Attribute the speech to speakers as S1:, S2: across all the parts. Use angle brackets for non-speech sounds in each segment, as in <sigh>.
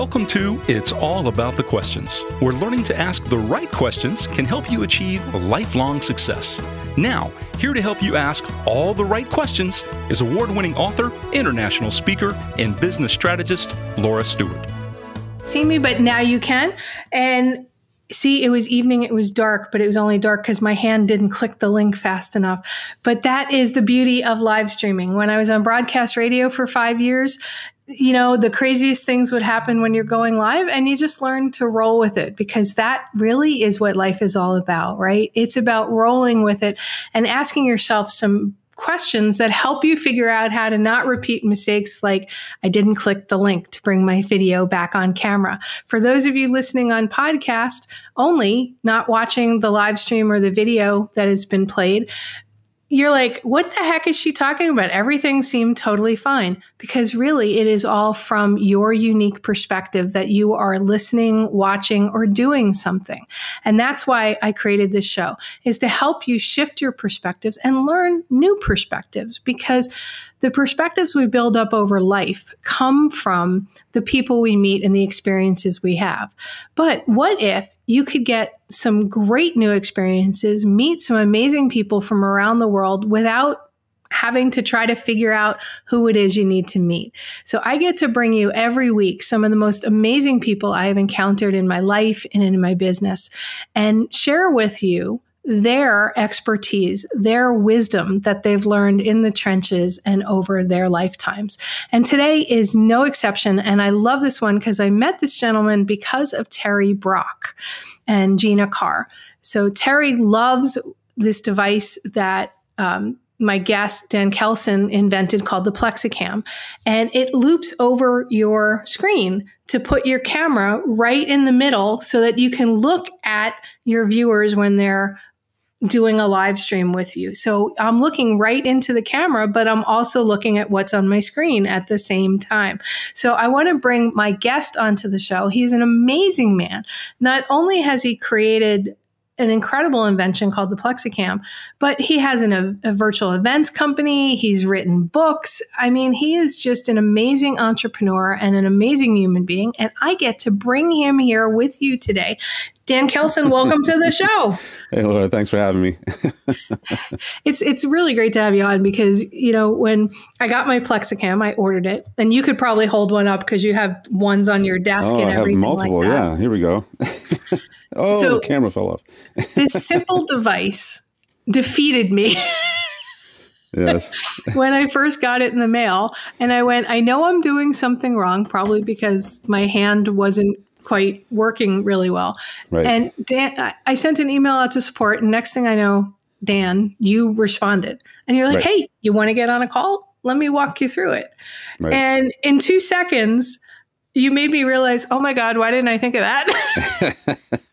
S1: Welcome to It's All About the Questions, where learning to ask the right questions can help you achieve lifelong success. Now, here to help you ask all the right questions is award winning author, international speaker, and business strategist Laura Stewart.
S2: See me, but now you can. And see, it was evening, it was dark, but it was only dark because my hand didn't click the link fast enough. But that is the beauty of live streaming. When I was on broadcast radio for five years, you know, the craziest things would happen when you're going live and you just learn to roll with it because that really is what life is all about, right? It's about rolling with it and asking yourself some questions that help you figure out how to not repeat mistakes like I didn't click the link to bring my video back on camera. For those of you listening on podcast only, not watching the live stream or the video that has been played, you're like, what the heck is she talking about? Everything seemed totally fine because really it is all from your unique perspective that you are listening, watching, or doing something. And that's why I created this show is to help you shift your perspectives and learn new perspectives because the perspectives we build up over life come from the people we meet and the experiences we have. But what if you could get some great new experiences, meet some amazing people from around the world without having to try to figure out who it is you need to meet. So I get to bring you every week some of the most amazing people I have encountered in my life and in my business and share with you their expertise, their wisdom that they've learned in the trenches and over their lifetimes. And today is no exception. And I love this one because I met this gentleman because of Terry Brock and Gina Carr. So Terry loves this device that um, my guest Dan Keldsen invented called the Plexicam, and it loops over your screen to put your camera right in the middle so that you can look at your viewers when they're doing a live stream with you. So I'm looking right into the camera, but I'm also looking at what's on my screen at the same time. So I want to bring my guest onto the show. He's an amazing man. Not only has he created an incredible invention called the Plexicam, but he has an, a, a, virtual events company. He's written books. I mean, he is just an amazing entrepreneur and an amazing human being. And I get to bring him here with you today. Dan Keldsen, welcome to the <laughs> show.
S3: Hey, Laura, thanks for having me. <laughs>
S2: it's it's really great to have you on because you know when I got my Plexicam, I ordered it, and you could probably hold one up because you have ones on your desk
S3: oh,
S2: and everything.
S3: I have multiple.
S2: Like
S3: yeah, here we go. <laughs> oh, so the camera fell off.
S2: this simple device defeated me.
S3: yes.
S2: when I first got it in the mail, and I went, I know I'm doing something wrong, probably because my hand wasn't quite working really well. Right. And Dan, I sent an email out to support, and next thing I know, Dan, you responded, and you're like, right. "Hey, you want to get on a call? Let me walk you through it." Right. And in two seconds, you made me realize, "Oh my God, why didn't I think of that?"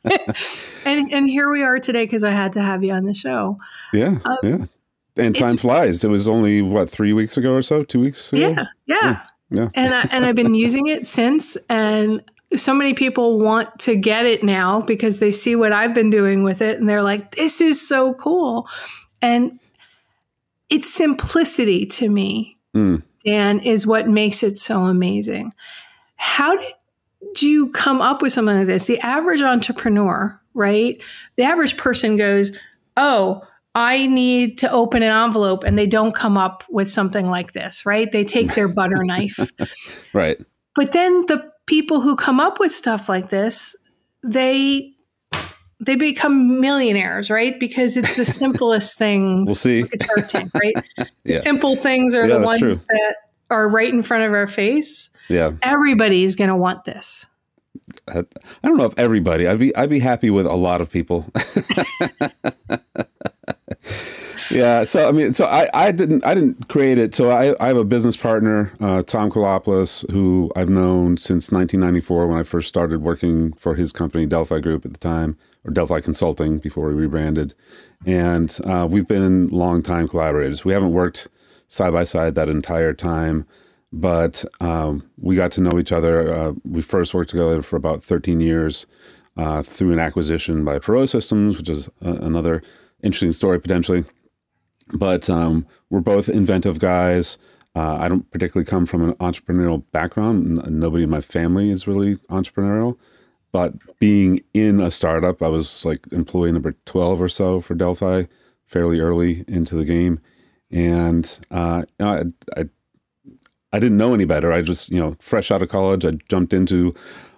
S2: <laughs> and and here we are today because I had to have you on the show.
S3: Yeah, um, yeah. And time flies. It was only what three weeks ago or so, two weeks
S2: ago. Yeah, yeah. yeah. Yeah. And I, and I've been using it since, and so many people want to get it now because they see what I've been doing with it and they're like, this is so cool. And it's simplicity to me, mm. Dan, is what makes it so amazing. How did you come up with something like this? The average entrepreneur, right? The average person goes, oh, I need to open an envelope and they don't come up with something like this, right? They take their butter knife. <laughs>
S3: right.
S2: But then the people who come up with stuff like this, they they become millionaires, right? Because it's the <laughs> simplest things.
S3: We'll see.
S2: Tank, right? <laughs> The yeah. simple things are yeah, the ones true. that are right in front of our face.
S3: Yeah.
S2: Everybody's going to want this.
S3: I, I, don't know if everybody. I'd be I'd be happy with a lot of people. <laughs> yeah. So I mean, so I, I didn't I didn't create it. So I, I have a business partner, uh, Tom Koulopoulos, who I've known since 1994 when I first started working for his company, Delphi Group at the time, or Delphi Consulting before we rebranded, and uh, we've been long time collaborators. We haven't worked side by side that entire time, but um, we got to know each other. Uh, we first worked together for about 13 years. Uh, through an acquisition by Perot Systems, which is another interesting story potentially but um, we're both inventive guys. Uh, I don't particularly come from an entrepreneurial background. Nobody in my family is really entrepreneurial. But being in a startup, I was like employee number 12 or so for Delphi fairly early into the game. And uh, I, I, I didn't know any better. I just, you know, fresh out of college, I jumped into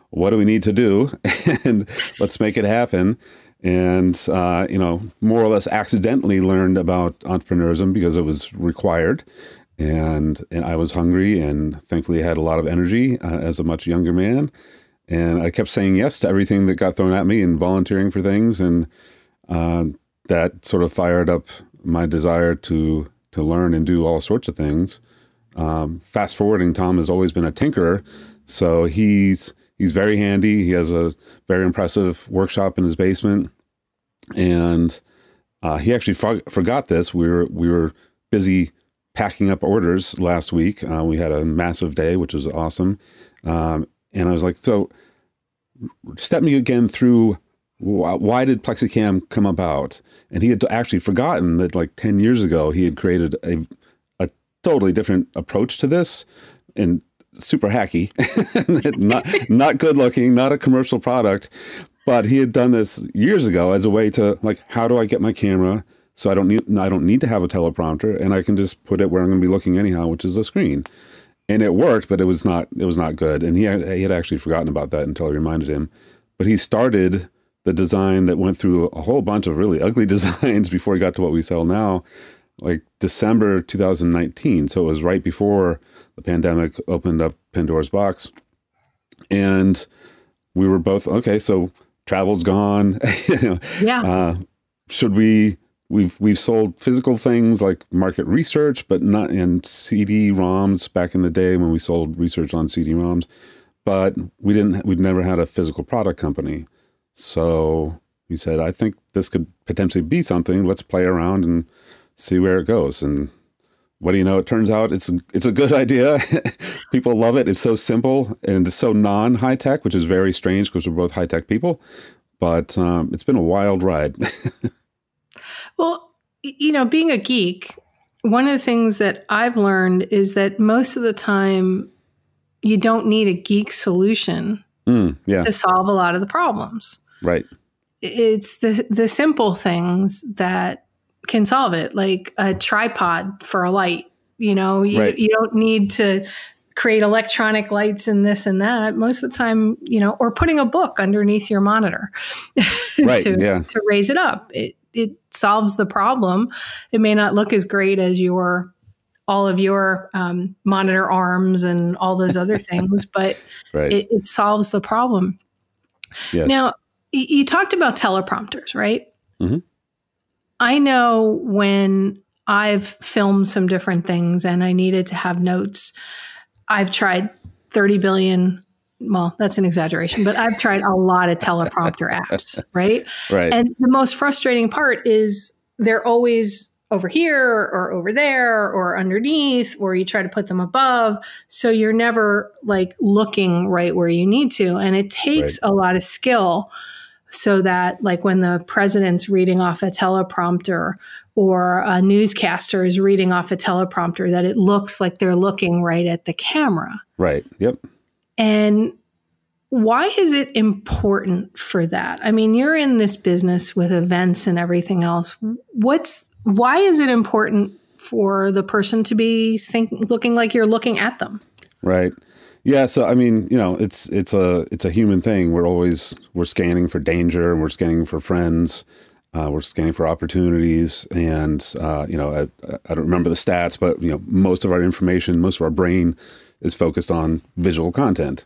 S3: what do we need to do <laughs> and let's make it happen and uh, you know more or less accidentally learned about entrepreneurism because it was required. And and I was hungry and thankfully had a lot of energy uh, as a much younger man. And I kept saying yes to everything that got thrown at me and volunteering for things. And uh, that sort of fired up my desire to to learn and do all sorts of things. Um, fast forwarding Tom has always been a tinkerer. So he's he's very handy. He has a very impressive workshop in his basement, and uh, he actually for- forgot this. We were we were busy packing up orders last week. Uh, we had a massive day, which was awesome, um, and I was like, so step me again through. Why did Plexicam come about? And he had actually forgotten that, like ten years ago, he had created a a totally different approach to this, and super hacky, <laughs> not not good looking, not a commercial product, but he had done this years ago as a way to like, how do I get my camera so I don't need I don't need to have a teleprompter and I can just put it where I'm going to be looking anyhow, which is the screen. And it worked, but it was not it was not good. And he had, he had actually forgotten about that until I reminded him. But he started the design that went through a whole bunch of really ugly <laughs> designs before he got to what we sell now like December 2019. So it was right before the pandemic opened up Pandora's box. And we were both, okay, so travel's gone. <laughs>
S2: yeah. Uh,
S3: should we, we've, we've sold physical things like market research, but not in CD ROMs back in the day when we sold research on CD ROMs, but we didn't, we'd never had a physical product company. So we said, I think this could potentially be something. Let's play around and see where it goes. And what do you know? It turns out it's it's a good <laughs> idea. people love it. It's so simple and it's so non high tech, which is very strange because we're both high tech people. But um, it's been a wild ride. <laughs>
S2: well, you know, being a geek, one of the things that I've learned is that most of the time, you don't need a geek solution
S3: mm, yeah.
S2: to solve a lot of the problems.
S3: Right.
S2: It's the the simple things that can solve it, like a tripod for a light. You know, you, right. you don't need to create electronic lights and this and that. Most of the time, you know, or putting a book underneath your monitor <laughs>
S3: right,
S2: to,
S3: yeah.
S2: to raise it up. It, it solves the problem. It may not look as great as your all of your um, monitor arms and all those other <laughs> things, but
S3: right.
S2: it, it, solves the problem.
S3: Yes.
S2: Now, you talked about teleprompters, right?
S3: Mm-hmm.
S2: I know when I've filmed some different things and I needed to have notes, I've tried 30 billion. Well, that's an exaggeration, but I've tried a lot of teleprompter <laughs> apps, right?
S3: Right.
S2: And the most frustrating part is they're always over here or over there or underneath, or you try to put them above. So you're never like looking right where you need to. And it takes right. a lot of skill so that like when the president's reading off a teleprompter or a newscaster is reading off a teleprompter that it looks like they're looking right at the camera.
S3: Right. Yep.
S2: And why is it important for that? I mean you're in this business with events and everything else. What's why is it important for the person to be think, looking like you're looking at them?
S3: Right yeah, so I mean, you know, it's it's a it's a human thing. We're always we're scanning for danger and we're scanning for friends. Uh, we're scanning for opportunities, and uh, you know, I, I don't remember the stats, but you know, most of our information, most of our brain is focused on visual content,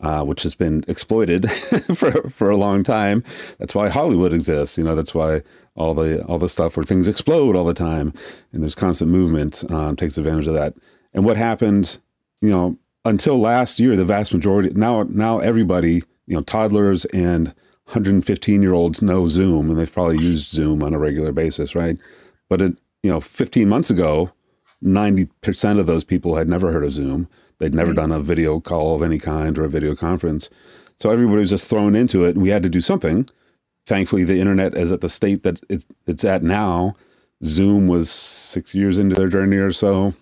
S3: uh, which has been exploited <laughs> for for a long time. That's why Hollywood exists. You know, that's why all the all the stuff where things explode all the time and there's constant movement um, takes advantage of that. And what happened, you know, until last year, the vast majority now now everybody, you know, toddlers and 115 year olds know Zoom, and they've probably used Zoom on a regular basis, right? But it, you know, 15 months ago, 90% of those people had never heard of Zoom. They'd never right. done a video call of any kind or a video conference. So everybody was just thrown into it, and we had to do something. Thankfully, the internet is at the state that it's, it's at now. Zoom was six years into their journey or so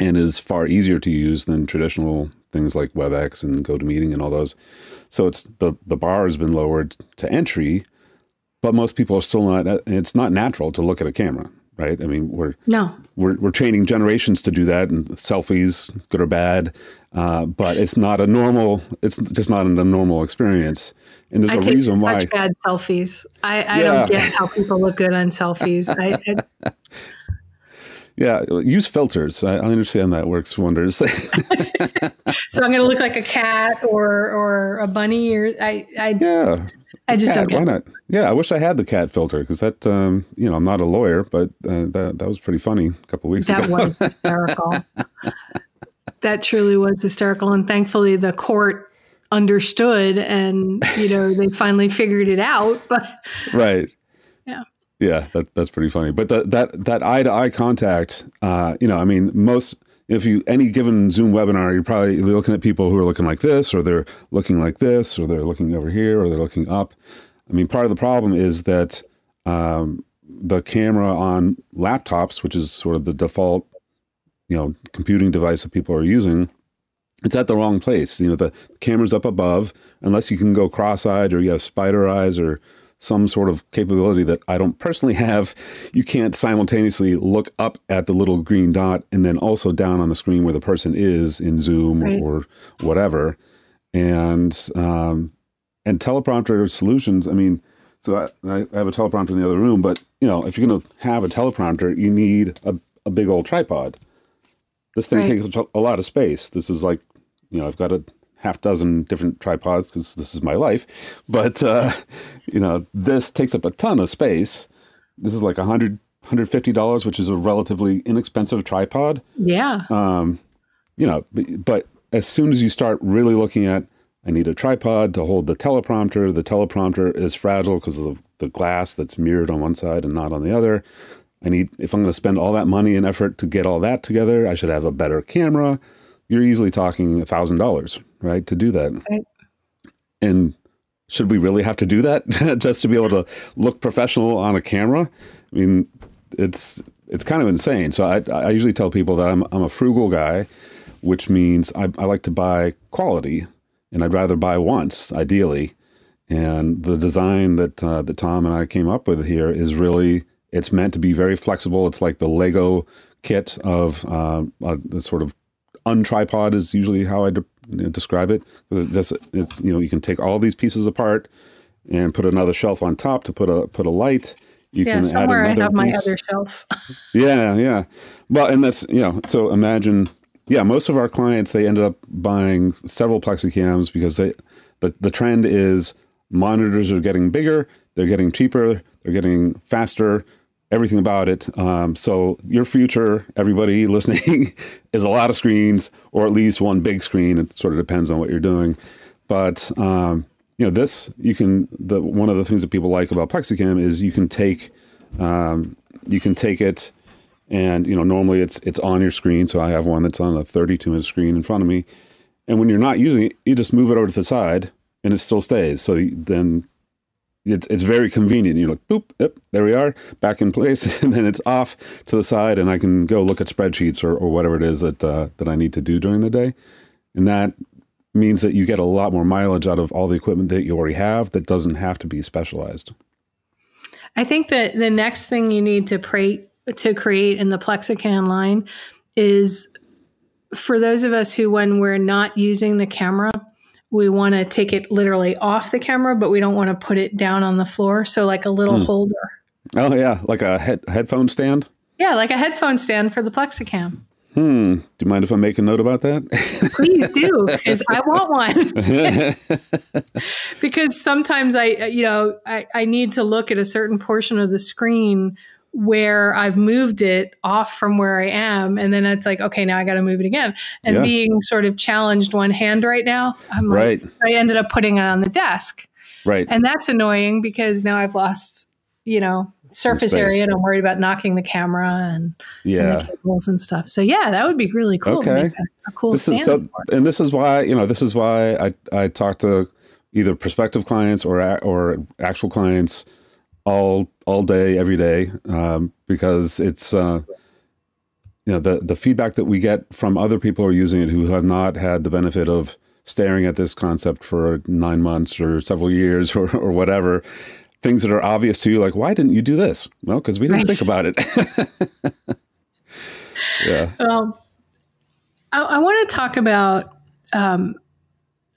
S3: and is far easier to use than traditional things like WebEx and GoToMeeting and all those. So it's the the bar has been lowered to entry, but most people are still not. It's not natural to look at a camera, right? I mean, we're
S2: no,
S3: we're we're training generations to do that, and selfies, good or bad, uh, but it's not a normal. It's just not a normal experience. And there's
S2: I
S3: a
S2: take
S3: reason
S2: such
S3: why.
S2: bad selfies. I, I
S3: Yeah.
S2: don't get how people look good on selfies. I, I, <laughs>
S3: Yeah, use filters. I, I understand that works wonders. <laughs>
S2: so I'm going to look like a cat or or a bunny or I I,
S3: yeah,
S2: I just
S3: cat,
S2: don't
S3: why not? Yeah, I wish I had the cat filter because that, um, you know, I'm not a lawyer, but uh, that that was pretty funny a couple weeks
S2: That
S3: ago.
S2: That was hysterical. <laughs> that truly was hysterical, and thankfully the court understood, and you know they finally figured it out. But
S3: right.
S2: Yeah.
S3: That, that's pretty funny. But that that that eye to eye contact, uh, you know, I mean, most if you any given Zoom webinar, you're probably looking at people who are looking like this, or they're looking like this, or they're looking over here, or they're looking up. I mean, part of the problem is that um, the camera on laptops, which is sort of the default, you know, computing device that people are using, it's at the wrong place. You know, the camera's up above, unless you can go cross-eyed or you have spider eyes or some sort of capability that I don't personally have. You can't simultaneously look up at the little green dot and then also down on the screen where the person is in Zoom
S2: Right.
S3: or whatever. And um, and teleprompter solutions. I mean, so I, I have a teleprompter in the other room, but you know, if you're going to have a teleprompter, you need a, a big old tripod. This thing
S2: Right.
S3: takes a lot of space. This is like, you know, I've got a half dozen different tripods because this is my life. But, uh, you know, this takes up a ton of space. This is like a hundred, hundred fifty dollars, which is a relatively inexpensive tripod.
S2: yeah, Um,
S3: You know, but, but as soon as you start really looking at, I need a tripod to hold the teleprompter. The teleprompter is fragile because of the, the glass that's mirrored on one side and not on the other. I need, if I'm going to spend all that money and effort to get all that together, I should have a better camera. You're easily talking a thousand dollars, right, to do that.
S2: Right.
S3: And should we really have to do that <laughs> just to be able to look professional on a camera? I mean, it's it's kind of insane. So I, I usually tell people that I'm I'm a frugal guy, which means I, I like to buy quality, and I'd rather buy once, ideally. And the design that uh, that Tom and I came up with here is really it's meant to be very flexible. It's like the Lego kit of uh, a, a sort of untripod is usually how I de- describe It just it's you know you can take all these pieces apart and put another shelf on top to put a put a light. You
S2: yeah.
S3: can
S2: Somewhere I
S3: add another
S2: have my other shelf. <laughs>
S3: Yeah, yeah. Well, and that's you know, so imagine, yeah, most of our clients they ended up buying several plexicams because they the the trend is monitors are getting bigger, they're getting cheaper, they're getting faster, everything about it. Um, so your future, everybody <laughs> listening, is a lot of screens or at least one big screen. It sort of depends on what you're doing, but um, you know this you can the one of the things that people like about plexicam is you can take um, you can take it and you know normally it's it's on your screen so i have one that's on a 32 inch screen in front of me and when you're not using it you just move it over to the side and it still stays so then it's, it's very convenient. You're like boop yep, there we are back in place <laughs> and then it's off to the side and i can go look at spreadsheets or, or whatever it is that uh, that i need to do during the day. And that means that you get a lot more mileage out of all the equipment that you already have that doesn't have to be specialized.
S2: I think that the next thing you need to pray to create in the Plexicam line is for those of us who, when we're not using the camera, we want to take it literally off the camera, but we don't want to put it down on the floor. So, like a little holder.
S3: oh yeah like a head, headphone stand
S2: Yeah, like a headphone stand for the Plexicam.
S3: Hmm. Do you mind if I make a note about that? <laughs>
S2: Please do, because I want one. <laughs> because sometimes I, you know, I, I need to look at a certain portion of the screen where I've moved it off from where I am, and then it's like, okay, now I got to move it again. And
S3: Yeah.
S2: being sort of challenged one hand right now, I'm
S3: Right.
S2: like, I ended up putting it on the desk,
S3: right.
S2: and that's annoying because now I've lost, you know, surface area, and I'm worried about knocking the camera and, and
S3: yeah.
S2: the cables and stuff. So yeah, that would be really cool.
S3: Okay.
S2: a, a cool
S3: This is so, and this is why you know this is why I I talk to either prospective clients or or actual clients all all day every day um, because it's uh, you know the the feedback that we get from other people who are using it who have not had the benefit of staring at this concept for nine months or several years <laughs> or, or whatever things that are obvious to you like why didn't you do this well because we didn't right. think about it <laughs>
S2: yeah um, I, I want to talk about um,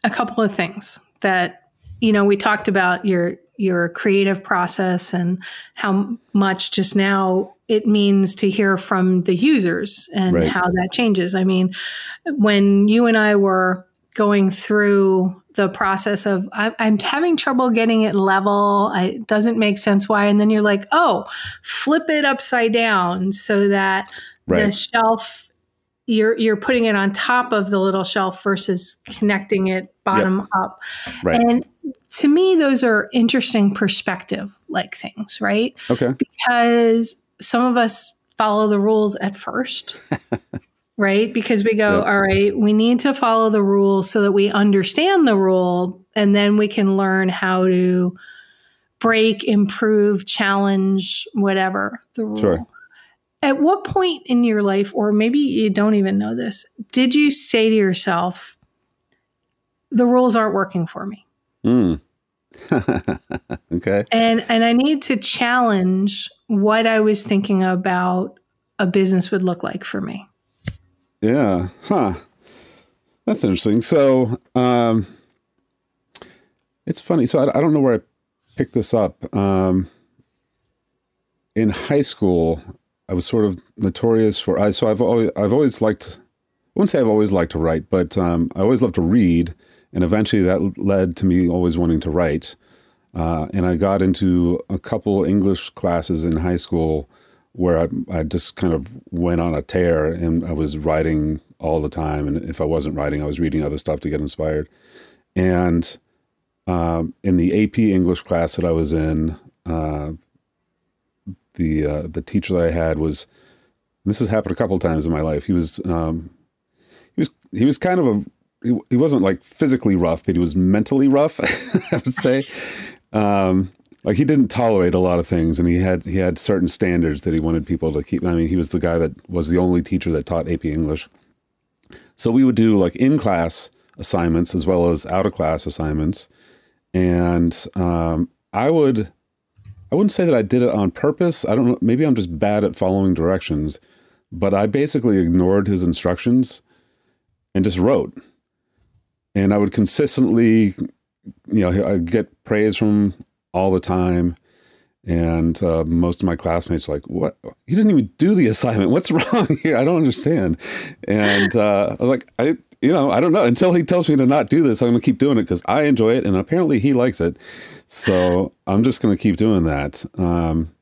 S2: a couple of things that you know we talked about your your creative process and how much just now it means to hear from the users and right. how that changes. I mean, when you and I were going through the process of I, am having trouble getting it level. I, it doesn't make sense why. And then you're like, oh, flip it upside down so that right. the shelf you're you're putting it on top of the little shelf versus connecting it bottom yep. up. Right. And to me, those are interesting perspective like things, right?
S3: Okay.
S2: Because some of us follow the rules at first. <laughs> right? Because we go, yep. all right, we need to follow the rules so that we understand the rule and then we can learn how to break, improve, challenge, whatever the rule. Sure. At what point in your life, or maybe you don't even know this, did you say to yourself, the rules aren't working for me?
S3: Mm. <laughs> okay.
S2: And and I need to challenge what I was thinking about a business would look like for me.
S3: Yeah. Huh. That's interesting. So, um, it's funny. So I, I don't know where I picked this up. Um, in high school, I was sort of notorious for. I so I've always I've always liked. I wouldn't say I've always liked to write, but um, I always loved to read, and eventually that led to me always wanting to write. Uh, and I got into a couple English classes in high school where I, I just kind of went on a tear and I was writing all the time. And if I wasn't writing, I was reading other stuff to get inspired. And um, in the AP English class that I was in, uh, the uh, the teacher that I had was this has happened a couple times in my life. He was um, he was he was kind of a he, he wasn't like physically rough, but he was mentally rough. <laughs> I would say. Um, like he didn't tolerate a lot of things, and he had he had certain standards that he wanted people to keep. I mean, he was the guy that was the only teacher that taught AP English. So we would do like in class assignments as well as out of class assignments, and um, I would I wouldn't say that I did it on purpose. I don't know. Maybe I'm just bad at following directions, but I basically ignored his instructions and just wrote. And I would consistently, you know, I get praise from all the time. And uh, most of my classmates like, "What? You didn't even do the assignment. What's <laughs> wrong here? I don't understand." And uh, I was like, "I, you know, I don't know. Until he tells me to not do this, I'm going to keep doing it because I enjoy it, and apparently he likes it. So I'm just going to keep doing that. Um,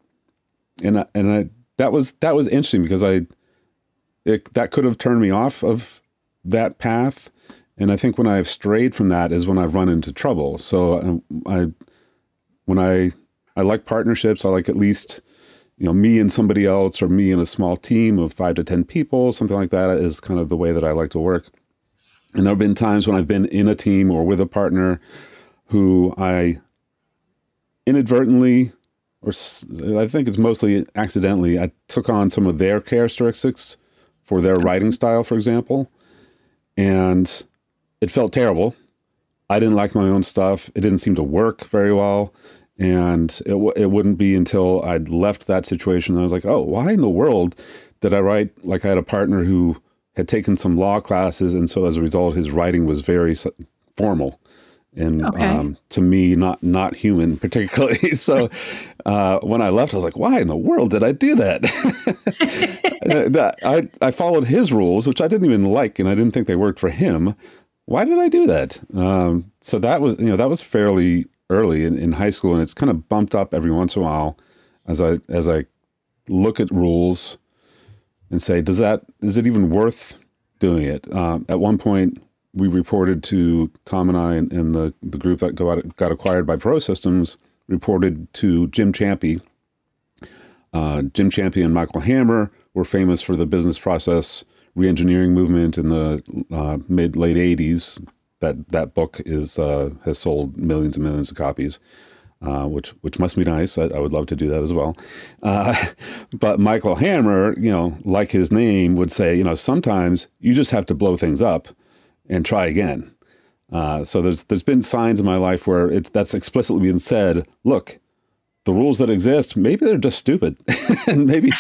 S3: and I, and I that was that was interesting because I it, that could have turned me off of that path. And I think when I've strayed from that is when I've run into trouble. So um, I, when I I like partnerships, I like at least you know me and somebody else or me and a small team of five to ten people, something like that is kind of the way that I like to work. And there have been times when I've been in a team or with a partner who I inadvertently, or I think it's mostly accidentally, I took on some of their characteristics for their writing style, for example. And it felt terrible. I didn't like my own stuff. It didn't seem to work very well. And it, it wouldn't be until I'd left that situation that I was like, oh, why in the world did I write like I had a partner who had taken some law classes, and so as a result, his writing was very formal and okay. um, to me, not not human particularly. <laughs> so uh, when I left, I was like, "Why in the world did I do <laughs> <laughs> that?" I I followed his rules, which I didn't even like, and I didn't think they worked for him. Why did I do that? Um, so that was you know that was fairly early in, in high school, and it's kind of bumped up every once in a while as I as I look at rules and say, does that is it even worth doing it? Um, at one point, we reported to Tom and I and, and the the group that got got acquired by Perot Systems reported to Jim Champy. Uh, Jim Champy and Michael Hammer were famous for the business process reengineering movement in the uh, mid late '80s. That that book is uh, has sold millions and millions of copies. uh, which which must be nice. I, I, would love to do that as well. Uh, <laughs> but Michael Hammer, you know, like his name would say, you know, sometimes you just have to blow things up and try again. Uh, so there's there's been signs in my life where it's that's explicitly been said. Look, the rules that exist, maybe they're just stupid, <laughs> and maybe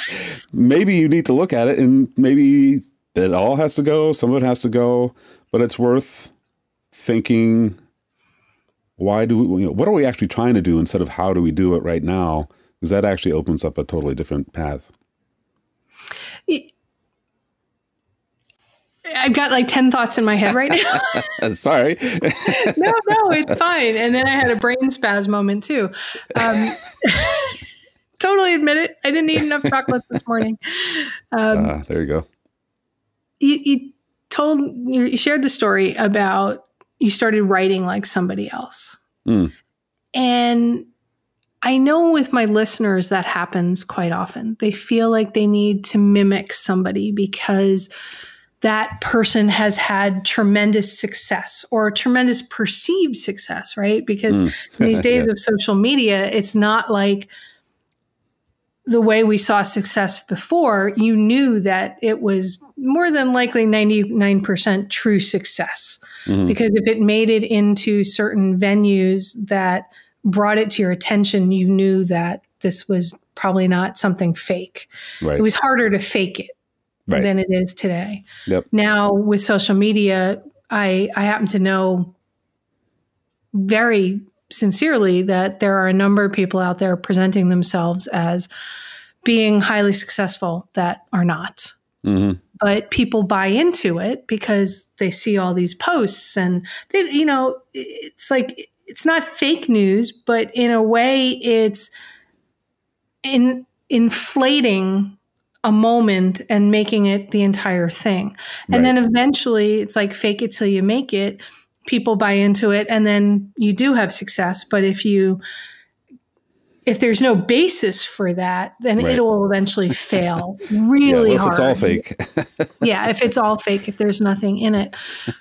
S3: maybe you need to look at it, and maybe it all has to go. Some of it has to go, but it's worth thinking why do we, you know, what are we actually trying to do instead of how do we do it right now? Because that actually opens up a totally different path.
S2: I've got like 10 thoughts in my head right
S3: now. <laughs> <laughs> Sorry.
S2: no, no, it's fine. And then I had a brain spasm moment too. Um, <laughs> totally admit it. I didn't eat enough chocolate this morning.
S3: Um, uh, there you go.
S2: You, you told, you shared the story about you started writing like somebody else. Mm. And I know with my listeners that happens quite often. They feel like they need to mimic somebody because that person has had tremendous success or tremendous perceived success, right? Because mm. in these <laughs> days yeah. of social media, it's not like the way we saw success before, you knew that it was more than likely 99% true success. Mm-hmm. Because if it made it into certain venues that brought it to your attention, you knew that this was probably not something fake. Right. It was harder to fake it right. than it is today. Yep. Now with social media, I I happen to know very sincerely that there are a number of people out there presenting themselves as being highly successful that are not. Mm-hmm but people buy into it because they see all these posts and they, you know, it's like it's not fake news, but in a way, it's in inflating a moment and making it the entire thing. And right. then eventually, it's like fake it till you make it. People buy into it, and then you do have success. But if you if there's no basis for that, then right. it will eventually fail <laughs> really
S3: yeah,
S2: hard.
S3: If it's all fake. <laughs>
S2: yeah, if it's all fake, if there's nothing in it.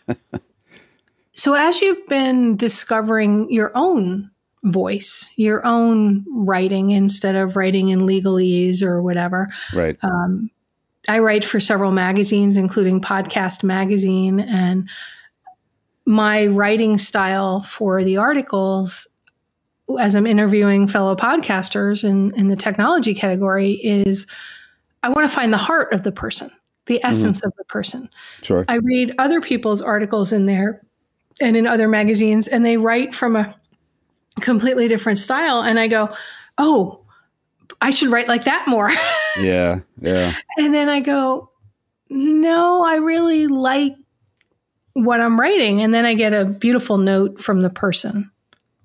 S2: <laughs> so as you've been discovering your own voice, your own writing instead of writing in legalese or whatever.
S3: Right. Um,
S2: I write for several magazines, including Podcast Magazine, and my writing style for the articles as I'm interviewing fellow podcasters in, in the technology category is I want to find the heart of the person, the mm-hmm. essence mm-hmm. of the person.
S3: Sure.
S2: I read other people's articles in there and in other magazines, and they write from a completely different style. And I go, oh, I should write like that more. <laughs>
S3: yeah. Yeah.
S2: And then I go, no, I really like what I'm writing. And then I get a beautiful note from the person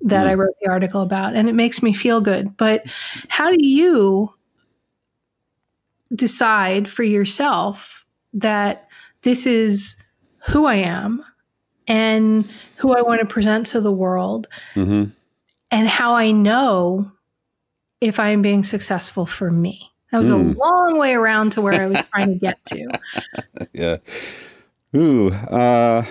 S2: that mm. I wrote the article about, and it makes me feel good. But how do you decide for yourself that this is who I am and who I want to present to the world, mm-hmm. and how I know if I'm being successful for me? That was mm. a long way around to where I was trying to get to. <laughs>
S3: yeah. Ooh. Uh,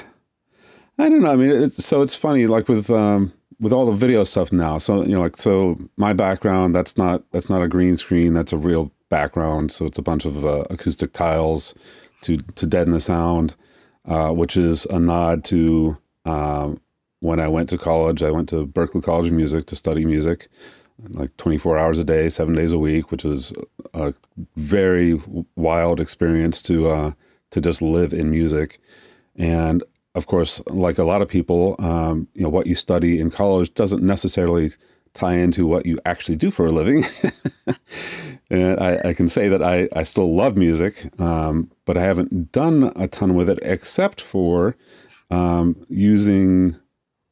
S3: I don't know. I mean, it's, so it's funny, like with, um, with all the video stuff now so you know like so my background that's not that's not a green screen that's a real background. So it's a bunch of uh, acoustic tiles to to deaden the sound uh, which is a nod to um, when I went to college I went to Berklee College of Music to study music like 24 hours a day seven days a week which was a very wild experience to uh, to just live in music. And of course, like a lot of people, um, you know, what you study in college doesn't necessarily tie into what you actually do for a living. <laughs> and I, I, can say that I, I still love music, um, but I haven't done a ton with it except for um, using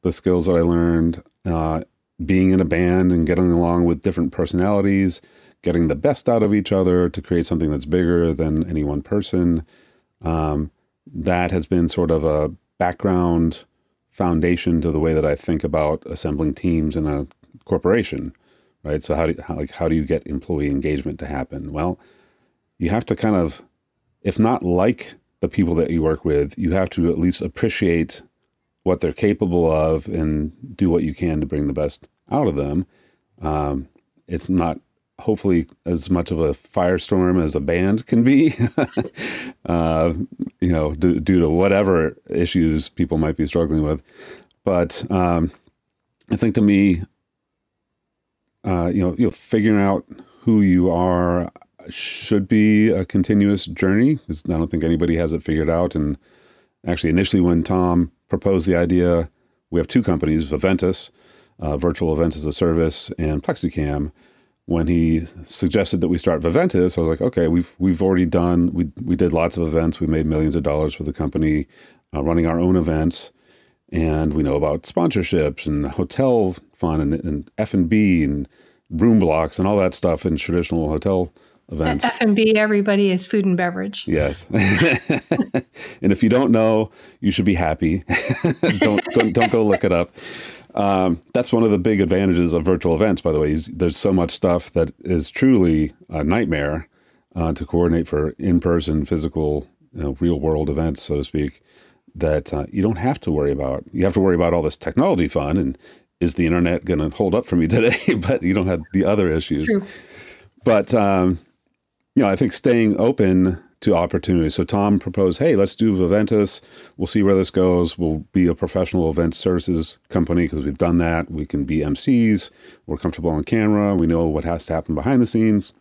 S3: the skills that I learned, uh, being in a band and getting along with different personalities, getting the best out of each other to create something that's bigger than any one person. Um, that has been sort of a background foundation to the way that I think about assembling teams in a corporation, right? So how do how, like how do you get employee engagement to happen? Well, you have to kind of, if not like the people that you work with, you have to at least appreciate what they're capable of and do what you can to bring the best out of them. Um, it's not hopefully as much of a firestorm as a band can be, <laughs> uh, you know, d- due to whatever issues people might be struggling with. But um, I think to me, uh, you know, you know, figuring out who you are should be a continuous journey. I don't think anybody has it figured out. And actually, initially, when Tom proposed the idea, we have two companies, Viventus, uh, Virtual Event as a Service, and Plexicam. When he suggested that we start Viventus, I was like, okay, we've we've already done we we did lots of events. We made millions of dollars for the company, uh, running our own events, and we know about sponsorships and hotel fun and, and F and B and room blocks and all that stuff in traditional hotel events.
S2: F and B, everybody is food and beverage.
S3: Yes, <laughs> and if you don't know, you should be happy. <laughs> don't go, don't go look it up. Um, that's one of the big advantages of virtual events. By the way, is there's so much stuff that is truly a nightmare uh, to coordinate for in-person, physical, you know, real-world events, so to speak. That uh, you don't have to worry about. You have to worry about all this technology fun and is the internet going to hold up for me <laughs> today? but you don't have the other issues. True. But um, you know, I think staying open to opportunities. So Tom proposed, hey, let's do Viventus. We'll see where this goes. We'll be a professional event services company because we've done that. We can be MCs. We're comfortable on camera. We know what has to happen behind the scenes.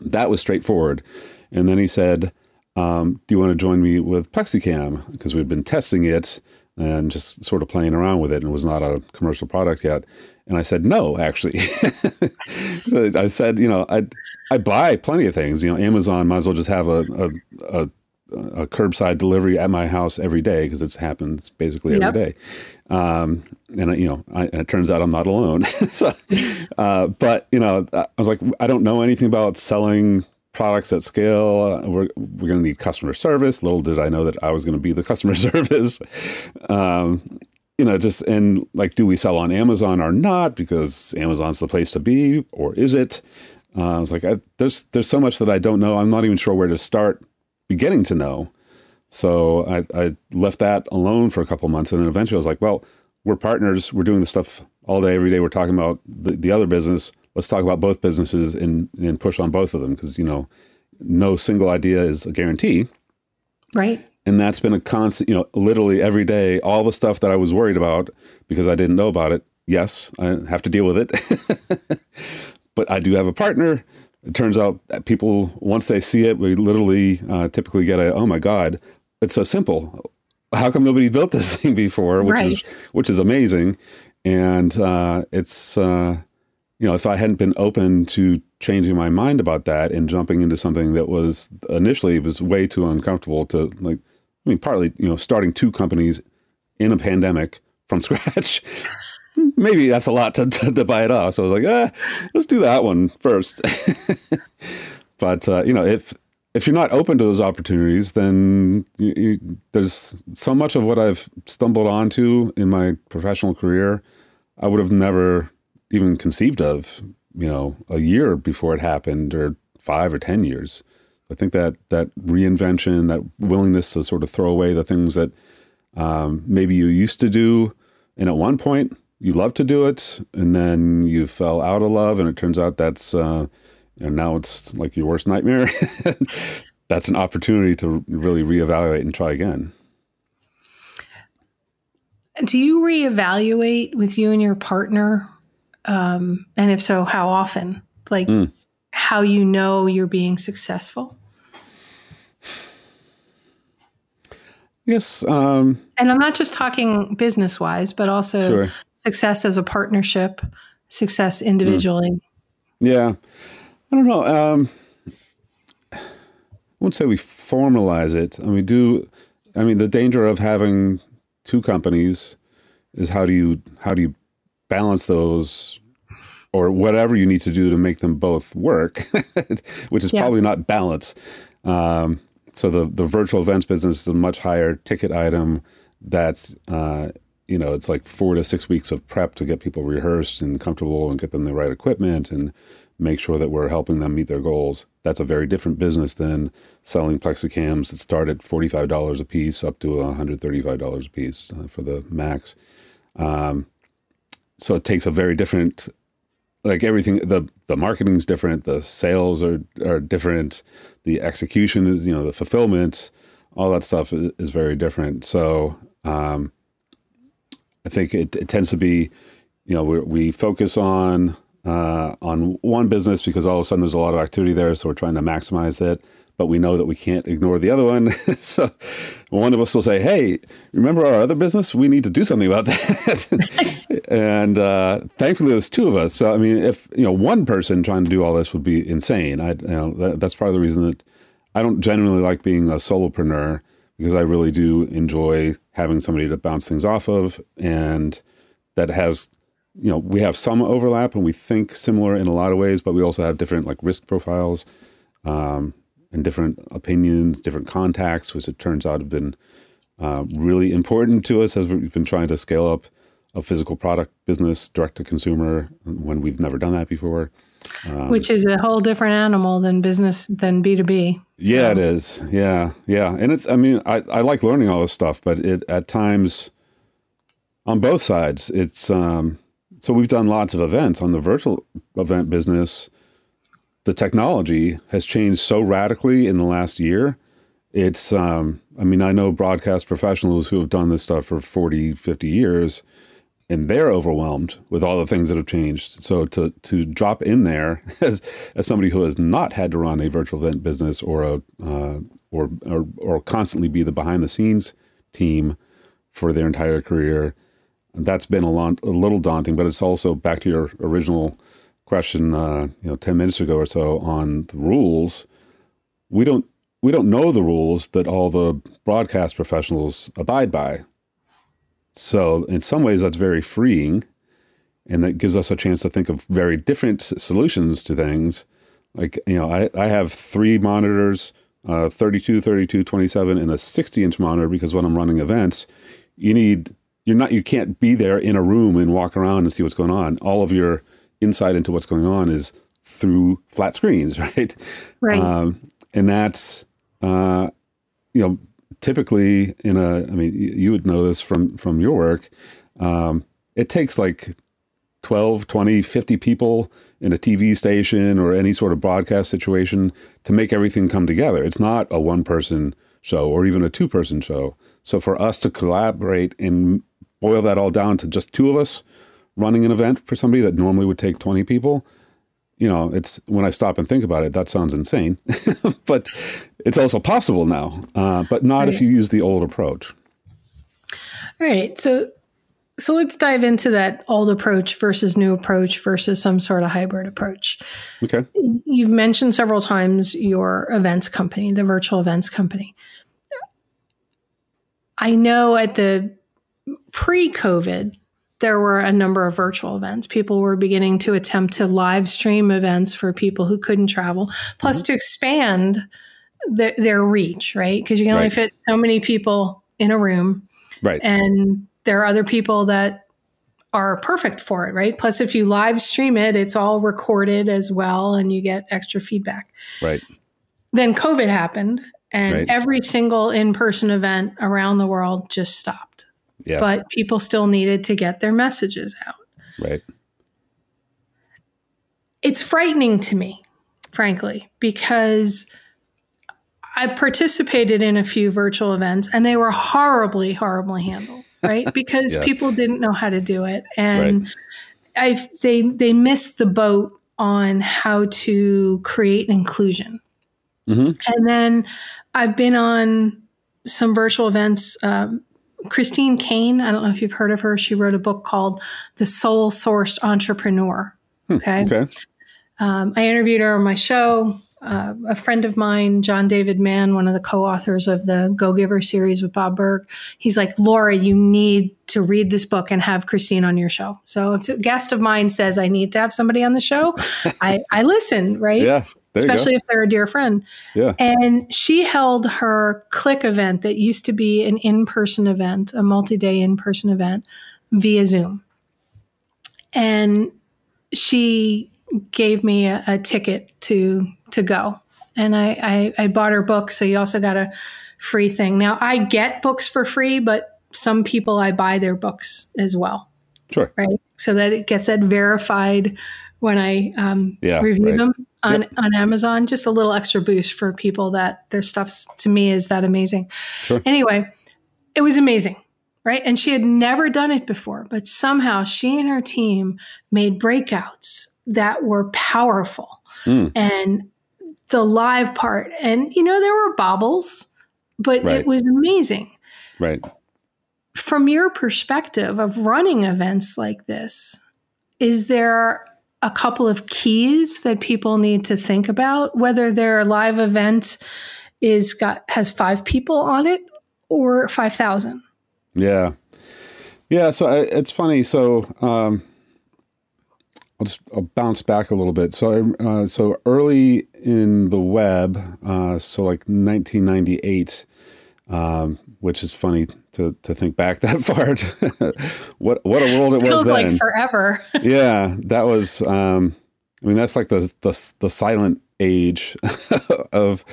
S3: That was straightforward. And then he said, um, do you want to join me with Plexicam? Because we've been testing it and just sort of playing around with it and it was not a commercial product yet. And I said, no, actually. <laughs> so I said, you know, I, I buy plenty of things. You know, Amazon might as well just have a, a, a, a curbside delivery at my house every day because it's happens basically every yep. day. Um, and, you know, I, and it turns out I'm not alone. <laughs> so, uh, but, you know, I was like, I don't know anything about selling products at scale. We're we're going to need customer service. Little did I know that I was going to be the customer <laughs> service. Um, you know, just and like, do we sell on Amazon or not? Because Amazon's the place to be, or is it? Uh, I was like, I, there's there's so much that I don't know. I'm not even sure where to start beginning to know. So I, I left that alone for a couple months, and then eventually I was like, well, we're partners. We're doing the stuff all day, every day. We're talking about the, the other business let's talk about both businesses and, and push on both of them because, you know, no single idea is a guarantee.
S2: Right.
S3: And that's been a constant, you know, literally every day, all the stuff that I was worried about because I didn't know about it. Yes, I have to deal with it. <laughs> but I do have a partner. It turns out that people, once they see it, we literally uh, typically get a, oh my God, it's so simple. How come nobody built this <laughs> thing before? Which right. is which is amazing. And uh, it's uh, you know, if I hadn't been open to changing my mind about that and jumping into something that was initially was way too uncomfortable to like, I mean, partly, you know, starting two companies in a pandemic from <laughs> scratch, maybe that's a lot to, to, to, buy it off. So I was like, ah, let's do that one first. <laughs> but, uh, you know, if, if you're not open to those opportunities, then you, you, there's so much of what I've stumbled onto in my professional career. I would have never even conceived of, you know, a year before it happened or five or 10 years. I think that that reinvention, that willingness to sort of throw away the things that um, maybe you used to do, and at one point you loved to do it, and then you fell out of love, and it turns out that's uh, and now it's like your worst nightmare. <laughs> that's an opportunity to really reevaluate and try again.
S2: Do you reevaluate with you and your partner um, and if so, how often? Like mm. how you know you're being successful?
S3: Yes. Um,
S2: and I'm not just talking business wise, but also sure. success as a partnership, success individually. Mm.
S3: Yeah. I don't know. Um, I wouldn't say we formalize it. And we do. I mean, the danger of having two companies is how do you how do you balance those or whatever you need to do to make them both work, <laughs> which is yeah. probably not balance. Um, so the the virtual events business is a much higher ticket item. That's uh, you know it's like four to six weeks of prep to get people rehearsed and comfortable and get them the right equipment and make sure that we're helping them meet their goals. That's a very different business than selling plexicams that start at forty five dollars a piece up to one hundred thirty five dollars a piece uh, for the max. Um, so it takes a very different like everything the the marketing's different the sales are are different the execution is you know the fulfillment all that stuff is, is very different so um, i think it, it, tends to be you know we, we focus on uh, on one business because all of a sudden there's a lot of activity there so we're trying to maximize it but we know that we can't ignore the other one. <laughs> so one of us will say, "Hey, remember our other business? We need to do something about that." <laughs> and uh, thankfully, there's two of us. So I mean, if you know one person trying to do all this would be insane. I you know, that, that's part of the reason that I don't genuinely like being a solopreneur because I really do enjoy having somebody to bounce things off of, and that has you know we have some overlap and we think similar in a lot of ways, but we also have different like risk profiles. Um, and different opinions, different contacts, which it turns out have been uh, really important to us as we've been trying to scale up a physical product business direct to consumer when we've never done that before.
S2: Um, which is a whole different animal than business than B2B. So.
S3: Yeah, it is. Yeah. Yeah. And it's, I mean, I, I like learning all this stuff, but it at times on both sides, it's, um, so we've done lots of events on the virtual event business the technology has changed so radically in the last year. It's, um, I mean, I know broadcast professionals who have done this stuff for 40, 50 years, and they're overwhelmed with all the things that have changed. So to, to drop in there <laughs> as, as somebody who has not had to run a virtual event business or a, uh, or, or, or constantly be the behind the scenes team for their entire career, that's been a, lot, a little daunting, but it's also back to your original question, uh, you know, ten minutes ago or so on the rules, we don't we don't know the rules that all the broadcast professionals abide by. So in some ways, that's very freeing, and that gives us a chance to think of very different solutions to things. Like you know, I, I have three monitors, uh, 32, 32, 27, and a 60 inch monitor because when I'm running events, you need you're not you can't be there in a room and walk around and see what's going on. All of your insight into what's going on is through flat screens, <laughs> right?
S2: Right. Um,
S3: and that's, uh, you know, typically in a, I mean, you would know this from, from your work. Um, it takes like 12, 20, 50 people in a TV station or any sort of broadcast situation to make everything come together. It's not a one person show or even a two person show. So for us to collaborate and boil that all down to just two of us running an event for somebody that normally would take 20 people, you know, it's when I stop and think about it, that sounds insane. <laughs> but it's also possible now, uh, but not right. if you use the old approach.
S2: All right. So, so let's dive into that old approach versus new approach versus some sort of hybrid approach.
S3: Okay.
S2: You've mentioned several times your events company, the virtual events company. I know at the pre COVID, there were a number of virtual events. People were beginning to attempt to live stream events for people who couldn't travel, plus mm-hmm. to expand the, their reach, right? Because you can only right. fit so many people in a room.
S3: Right.
S2: And there are other people that are perfect for it, right? Plus, if you live stream it, it's all recorded as well and you get extra feedback.
S3: Right.
S2: Then COVID happened and right. every single in person event around the world just stopped. Yeah. But people still needed to get their messages out.
S3: Right.
S2: It's frightening to me, frankly, because I participated in a few virtual events and they were horribly, horribly handled, <laughs> right? Because yeah. people didn't know how to do it. And right. I they they missed the boat on how to create inclusion. Mm-hmm. And then I've been on some virtual events um, Christine Kane, I don't know if you've heard of her. She wrote a book called The Soul Sourced Entrepreneur.
S3: Hmm, okay. okay.
S2: Um, I interviewed her on my show. Uh, a friend of mine, John David Mann, one of the co-authors of the Go Giver series with Bob Burg, he's like, Laura, you need to read this book and have Christine on your show. So if a guest of mine says I need to have somebody on the show, <laughs> I, I listen, right?
S3: Yeah.
S2: There especially if they're a dear friend.
S3: Yeah.
S2: And she held her click event that used to be an in person event, a multi day in person event via Zoom. And she gave me a, a, ticket to to go. And I, I, I bought her book. So you also got a free thing. Now I get books for free, but some people I buy their books as well.
S3: Sure.
S2: Right. So that it gets that verified when I um,
S3: Yeah,
S2: review
S3: right.
S2: them on, on Amazon. Just a little extra boost for people that their stuff to me is that amazing.
S3: Sure.
S2: Anyway, it was amazing, right? And she had never done it before, but somehow she and her team made breakouts that were powerful.
S3: Mm.
S2: And the live part, and you know, there were bobbles, but
S3: Right.
S2: it was amazing
S3: Right.
S2: from your perspective of running events like this, is there a couple of keys that people need to think about whether their live event is got has five people on it or 5000
S3: Yeah. Yeah. So I, it's funny. So um, I'll just I'll bounce back a little bit. So uh, so early in the web, uh, so like 1998, um, which is funny to to think back that <laughs> far. what what a world it was
S2: feels
S3: then.
S2: like forever <laughs>
S3: yeah, that was. Um, I mean, that's like the the, the silent age <laughs> of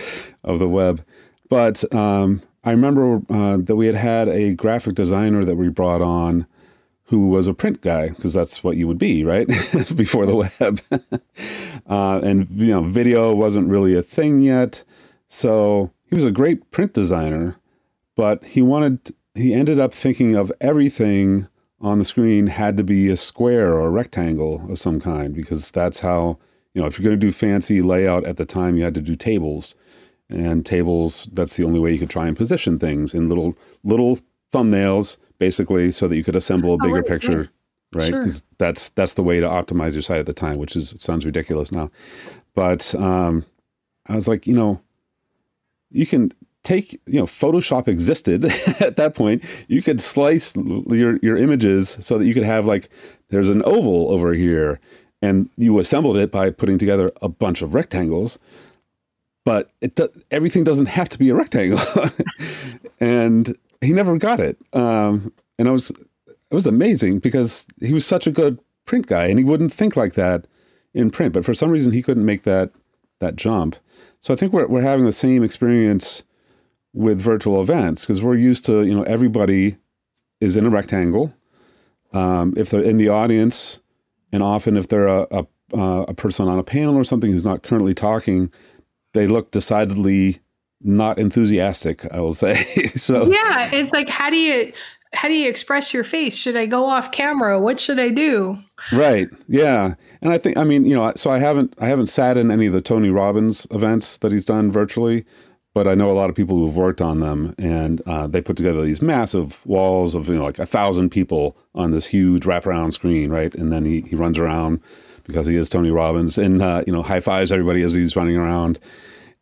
S3: of the web. But um, I remember uh, that we had had a graphic designer that we brought on who was a print guy because that's what you would be, right? Before the web, uh, and you know, video wasn't really a thing yet. So he was a great print designer, but he wanted. He ended up thinking of everything on the screen had to be a square or a rectangle of some kind because that's how you know if you're going to do fancy layout at the time you had to do tables. And tables that's the only way you could try and position things in little little thumbnails basically so that you could assemble a bigger
S2: right,
S3: picture right?
S2: Sure.
S3: 'Cause that's that's the way to optimize your site at the time which is sounds ridiculous now. But um i was like you know you can take you know photoshop existed <laughs> at that point you could slice your your images so that you could have like there's an oval over here and you assembled it by putting together a bunch of rectangles but it do, everything doesn't have to be a rectangle. <laughs> And he never got it. Um and i was it was amazing because he was such a good print guy and he wouldn't think like that in print but for some reason he couldn't make that that jump. So i think we're, we're having the same experience with virtual events because we're used to you know everybody is in a rectangle. Um, if they're in the audience and often if they're a, a, uh, a person on a panel or something who's not currently talking they look decidedly not enthusiastic i will say. <laughs> So
S2: yeah it's like how do you how do you express your face? Should i go off camera? What should i do?
S3: Right. Yeah. And I think I mean, you know, so I haven't I haven't sat in any of the Tony Robbins events that he's done virtually, but I know a lot of people who've worked on them and uh, they put together these massive walls of, you know, like a thousand people on this huge wraparound screen, right? And then he, he runs around because he is Tony Robbins and uh, you know, high fives everybody as he's running around.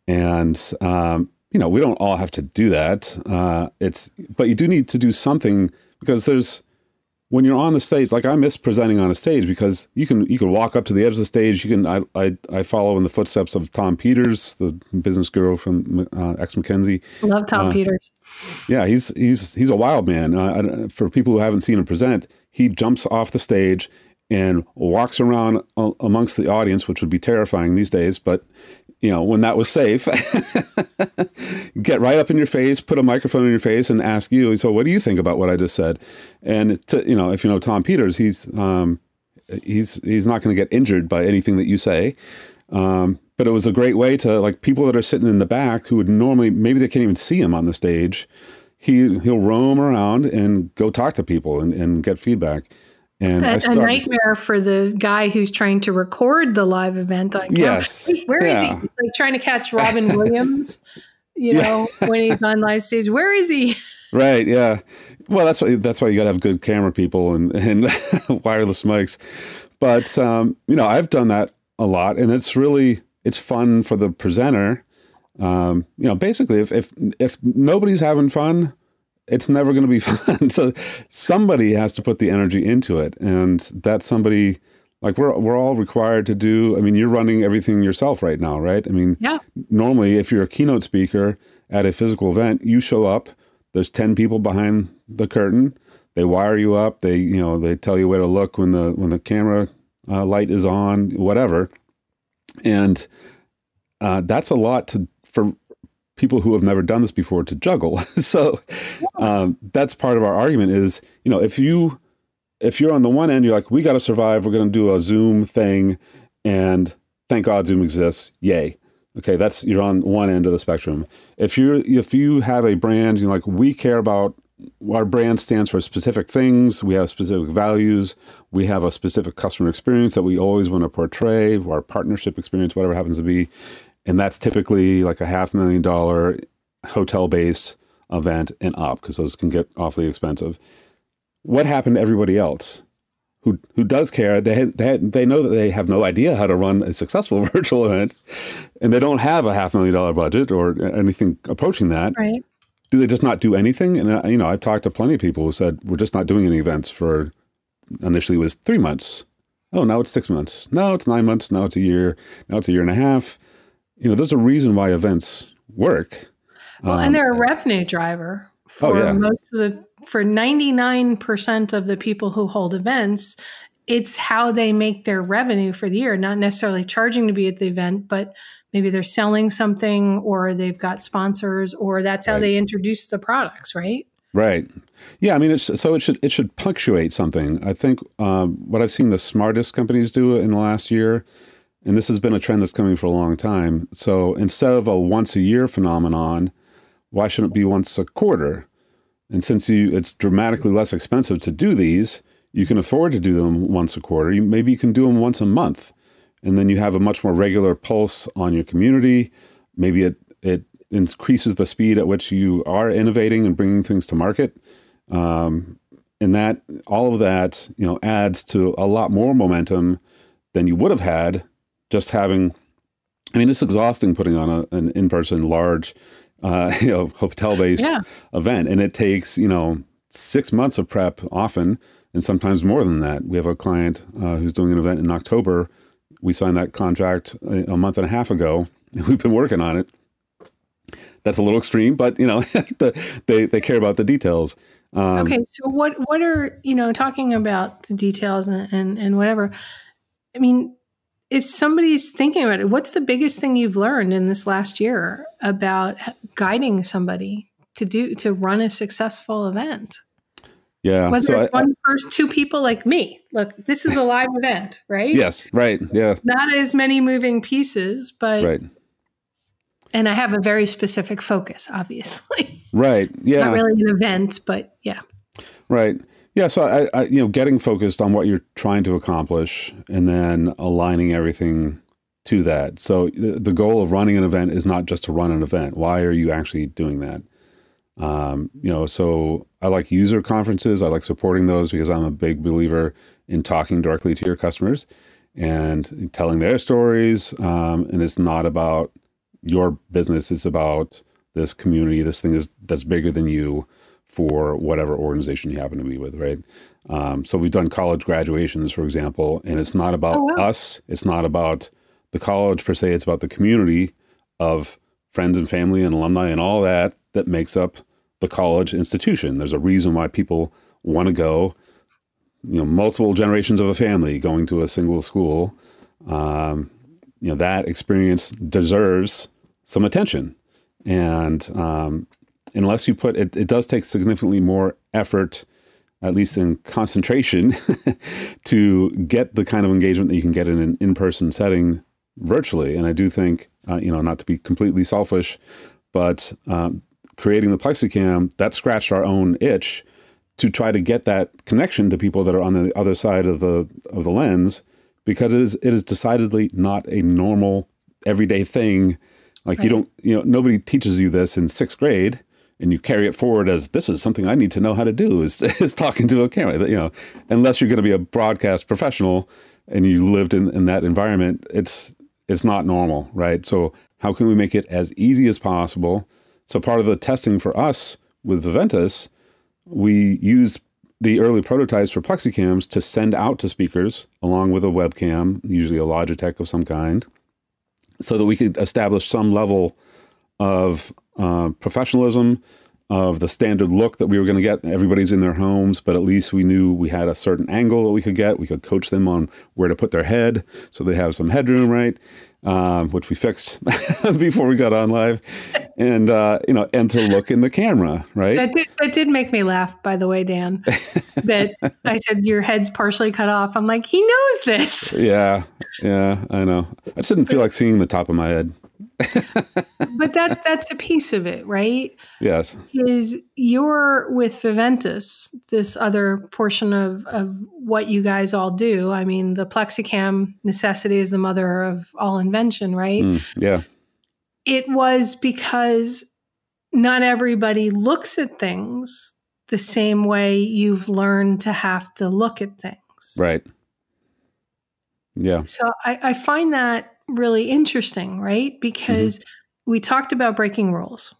S3: And um, you know, we don't all have to do that. Uh, it's but you do need to do something because there's when you're on the stage, like I miss presenting on a stage because you can you can walk up to the edge of the stage. You can I I, I follow in the footsteps of Tom Peters, the business guru from uh, X McKinsey.
S2: love tom peters
S3: Yeah, he's he's he's a wild man. Uh, for people who haven't seen him present, he jumps off the stage and walks around a- amongst the audience, which would be terrifying these days. But you know, when that was safe, <laughs> get right up in your face, put a microphone in your face, and ask you. So, what do you think about what I just said? And to, you know, if you know Tom Peters, he's um, he's he's not going to get injured by anything that you say. Um, but it was a great way to like people that are sitting in the back who would normally maybe they can't even see him on the stage. He he'll roam around and go talk to people and, and get feedback. And
S2: a, a
S3: started,
S2: nightmare for the guy who's trying to record the live event on camera.
S3: Yes. <laughs>
S2: Wait, Where is
S3: Yeah.
S2: he? It's like trying to catch <laughs> Robin Williams, you know, when he's on live stage. Where is he? <laughs>
S3: Right. Yeah. Well, that's why that's why you got to have good camera people and and wireless mics. But um, you know, I've done that a lot, and it's really it's fun for the presenter. Um, you know, basically, if if if nobody's having fun, it's never going to be <laughs> fun. so somebody has to put the energy into it, and that somebody. Like we're we're all required to do. I mean, you're running everything yourself right now, right? I mean,
S2: Yeah.
S3: normally if you're a keynote speaker at a physical event you show up there's 10 people behind the curtain they wire you up they you know they tell you where to look when the when the camera uh, light is on whatever and uh, that's a lot to for people who have never done this before to juggle <laughs> so um, that's part of our argument is you know if you if you're on the one end you're like we got to survive we're going to do a zoom thing and thank God Zoom exists. Yay. Okay, that's you're on one end of the spectrum. If you're if you have a brand, you know, like we care about our brand stands for specific things. We have specific values. We have a specific customer experience that we always want to portray, our partnership experience, whatever happens to be. And that's typically like a half million dollar hotel base event and up because those can get awfully expensive. What happened to everybody else? Who, who does care? They, they, they know that they have no idea how to run a successful <laughs> virtual event and they don't have a half million dollar budget or anything approaching that.
S2: Right
S3: do they just not do anything? And uh, you know, I've talked to plenty of people who said we're just not doing any events for. Initially, it was three months. Oh, now it's six months. Now it's nine months. Now it's a year. Now it's a year and a half. You know, there's a reason why events work.
S2: Well, um, and they're a revenue driver for oh, yeah. most of the for 99% of the people who hold events it's how they make their revenue for the year not necessarily charging to be at the event but maybe they're selling something or they've got sponsors or that's how right. they introduce the products right
S3: right yeah i mean it's so it should it should punctuate something i think um, what i've seen the smartest companies do in the last year and this has been a trend that's coming for a long time so instead of a once a year phenomenon why shouldn't it be once a quarter and since you it's dramatically less expensive to do these you can afford to do them once a quarter you, maybe you can do them once a month and then you have a much more regular pulse on your community. Maybe it it increases the speed at which you are innovating and bringing things to market. Um, and that all of that you know adds to a lot more momentum than you would have had just having. I mean, it's exhausting putting on a, an in-person large, uh, <laughs> you know, hotel-based yeah. event, and it takes you know six months of prep often, and sometimes more than that. We have a client uh, who's doing an event in October we signed that contract a month and a half ago. <laughs> We've been working on it. That's a little extreme, but you know, <laughs> they they care about the details.
S2: Um, okay, so what what are you know talking about the details and, and and whatever? I mean, if somebody's thinking about it, what's the biggest thing you've learned in this last year about guiding somebody to do to run a successful event?
S3: Yeah.
S2: Whether so it's I, one person, two people like me. Look, this is a live event, right?
S3: Yes, right. Yeah.
S2: Not as many moving pieces, but
S3: right.
S2: And I have a very specific focus, obviously.
S3: Right. <laughs> Yeah.
S2: Not really an event, but yeah.
S3: Right. Yeah. So I, I, you know, getting focused on what you're trying to accomplish, and then aligning everything to that. So the, the goal of running an event is not just to run an event. Why are you actually doing that? Um, you know, so I like user conferences. I like supporting those because I'm a big believer in talking directly to your customers and telling their stories. Um, and it's not about your business; it's about this community. This thing is that's bigger than you for whatever organization you happen to be with, right? Um, so we've done college graduations, for example, and it's not about oh, wow. us. It's not about the college per se. It's about the community of friends and family and alumni and all that that makes up the college institution. There's a reason why people want to go. You know, multiple generations of a family going to a single school. Um, you know that experience deserves some attention, and um, unless you put it, it does take significantly more effort, at least in concentration, <laughs> to get the kind of engagement that you can get in an in-person setting virtually. And I do think, uh, you know, not to be completely selfish, but um, creating the plexicam, that scratched our own itch to try to get that connection to people that are on the other side of the of the lens because it is it is decidedly not a normal everyday thing. Like right. you don't you know nobody teaches you this in sixth grade and you carry it forward as this is something I need to know how to do is, <laughs> is talking to a camera. You know, unless you're going to be a broadcast professional and you lived in, in that environment, it's it's not normal, right? So how can we make it as easy as possible? So part of the testing for us with Viventus, we use the early prototypes for plexicams to send out to speakers along with a webcam, usually a Logitech of some kind, so that we could establish some level of uh, professionalism, of the standard look that we were going to get. Everybody's in their homes, but at least we knew we had a certain angle that we could get. We could coach them on where to put their head so they have some headroom, right? Um, which we fixed <laughs> before we got on live. and uh, you know, and to look in the camera, right?
S2: That did, that did make me laugh, by the way, Dan. <laughs> that I said your head's partially cut off. I'm like, he knows this.
S3: Yeah, yeah, I know. I just didn't feel like seeing the top of my head.
S2: But that that's a piece of it, right?
S3: Yes.
S2: Is you're with Viventus, this other portion of, of what you guys all do. I mean, the plexicam necessity is the mother of all invention, right?
S3: Mm, yeah.
S2: It was because not everybody looks at things the same way you've learned to have to look at things.
S3: Right. Yeah.
S2: So I, I find that really interesting, right? Because mm-hmm. we talked about breaking rules.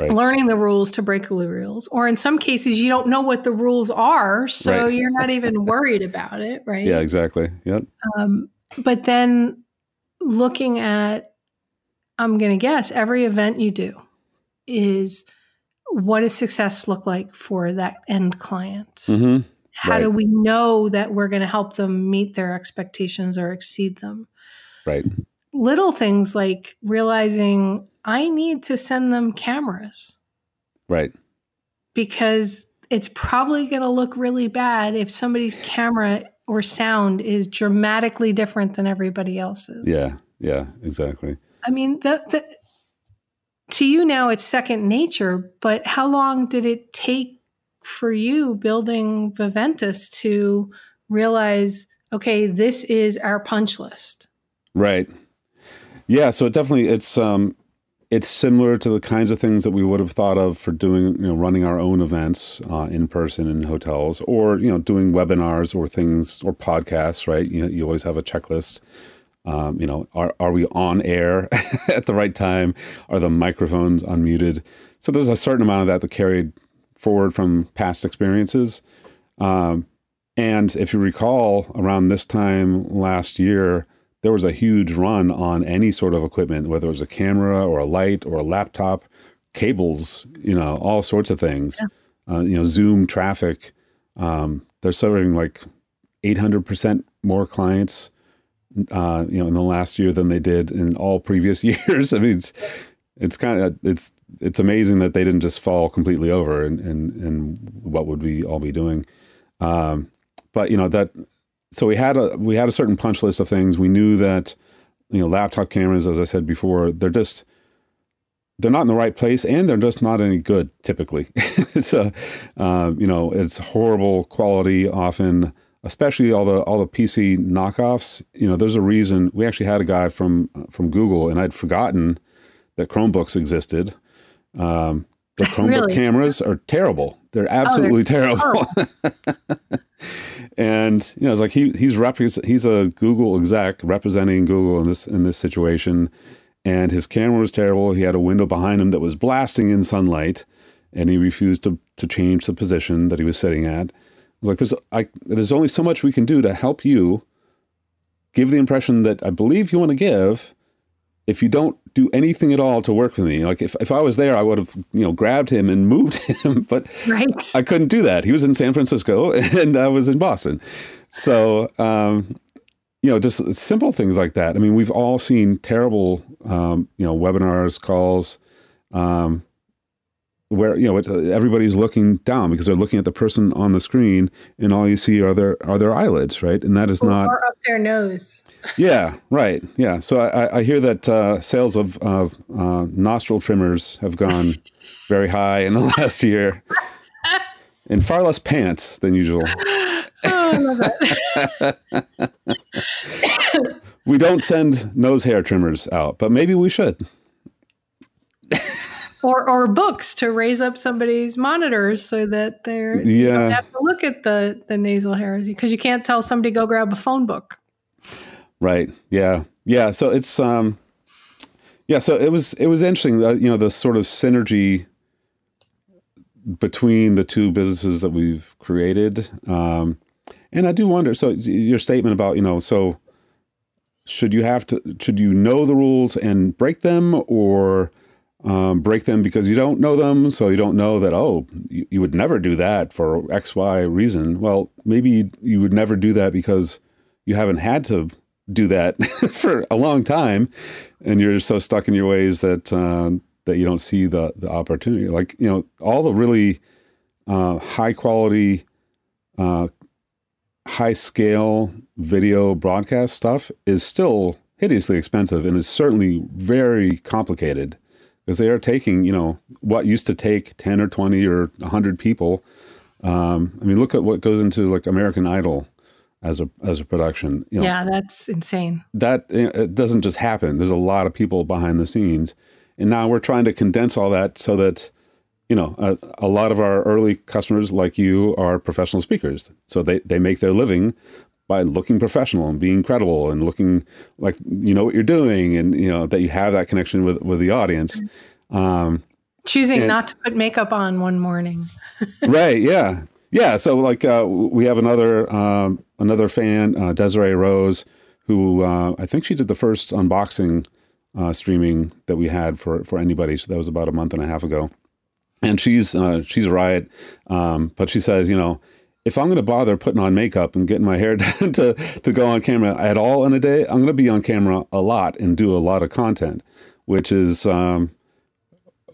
S2: Right. Learning the rules to break the rules, or in some cases, you don't know what the rules are, so right. you're not even worried about it, right?
S3: Yeah, exactly. Yep. Um,
S2: but then looking at, I'm going to guess every event you do is what does success look like for that end client? Mm-hmm. How right. do we know that we're going to help them meet their expectations or exceed them?
S3: Right.
S2: Little things like realizing I need to send them cameras.
S3: Right.
S2: Because it's probably going to look really bad if somebody's camera or sound is dramatically different than everybody else's.
S3: Yeah. Yeah, exactly.
S2: I mean, the, the, to you now it's second nature, but how long did it take for you building Viventus to realize, okay, this is our punch list?
S3: Right. Yeah. So it definitely it's um, it's similar to the kinds of things that we would have thought of for doing you know running our own events uh, in person in hotels or you know doing webinars or things or podcasts. Right. You know, you always have a checklist. Um, you know, are are we on air <laughs> at the right time? Are the microphones unmuted? So there's a certain amount of that that carried forward from past experiences. Um, and if you recall, around this time last year, there was a huge run on any sort of equipment, whether it was a camera or a light or a laptop, cables, you know, all sorts of things. Yeah. Uh, you know, Zoom traffic. Um, they're serving like 800% more clients, uh, you know, in the last year than they did in all previous <laughs> years. I mean, it's, it's kind of, it's, it's amazing that they didn't just fall completely over and, and, and what would we all be doing. Um, but you know, that, so we had a we had a certain punch list of things. We knew that you know laptop cameras, as I said before, they're just they're not in the right place and they're just not any good typically. <laughs> so uh, you know it's horrible quality often, especially all the all the PC knockoffs. You know, there's a reason. We actually had a guy from from Google, and I'd forgotten that Chromebooks existed. Um, the <laughs> Chromebook really? cameras are terrible. They're absolutely oh, they're terrible. <laughs> and you know, it's like he he's rep- he's a Google exec representing Google in this in this situation, and his camera was terrible. He had a window behind him that was blasting in sunlight, and he refused to to change the position that he was sitting at. I was like, there's I, there's only so much we can do to help you give the impression that I believe you want to give, if you don't do anything at all to work with me, like if, if I was there, I would have, you know, grabbed him and <laughs> moved him, but
S2: right.
S3: I couldn't do that. He was in San Francisco <laughs> and I was in Boston. So, um, you know, just simple things like that. I mean, we've all seen terrible, um, you know, webinars, calls, um, where you know everybody's looking down because they're looking at the person on the screen, and all you see are their are their eyelids, right? And that is
S2: or,
S3: not
S2: or up their nose
S3: yeah, right. Yeah. So I, I hear that uh, sales of, of uh, nostril trimmers have gone <laughs> very high in the last year, and far less pants than usual. Oh, I love it. <laughs> we don't send nose hair trimmers out, but maybe we should.
S2: Or or books to raise up somebody's monitors so that they're yeah. you don't have to look at the the nasal hairs because you can't tell somebody go grab a phone book.
S3: Right. Yeah. Yeah. So it's um, yeah. So it was it was interesting. Uh, you know, the sort of synergy between the two businesses that we've created. Um, and I do wonder. So your statement about you know, so should you have to should you know the rules and break them or um, break them because you don't know them. So you don't know that oh you, you, would never do that for xy reason. Well maybe you, you would never do that because you haven't had to do that <laughs> for a long time, and you're so stuck in your ways that uh, that you don't see the the opportunity. Like you know, all the really uh, high quality, uh, high scale video broadcast stuff is still hideously expensive and is certainly very complicated because they are taking you know what used to take ten or twenty or hundred people. Um, I mean, look at what goes into like American Idol as a as a production.
S2: You know, yeah, that's insane.
S3: That it doesn't just happen. There's a lot of people behind the scenes, and now we're trying to condense all that so that you know a, a lot of our early customers like you are professional speakers, so they they make their living by looking professional and being credible and looking like you know what you're doing and you know that you have that connection with with the audience. Um,
S2: Choosing and, not to put makeup on one morning. <laughs>
S3: right. Yeah. Yeah. So like uh, we have another um, another fan, uh, Desiree Rose, who uh, I think she did the first unboxing uh, streaming that we had for for anybody. So that was about a month and a half ago, and she's uh, she's a riot. Um, but she says, you know, if I'm going to bother putting on makeup and getting my hair <laughs> done to to go on camera at all in a day, I'm going to be on camera a lot and do a lot of content, which is. Um,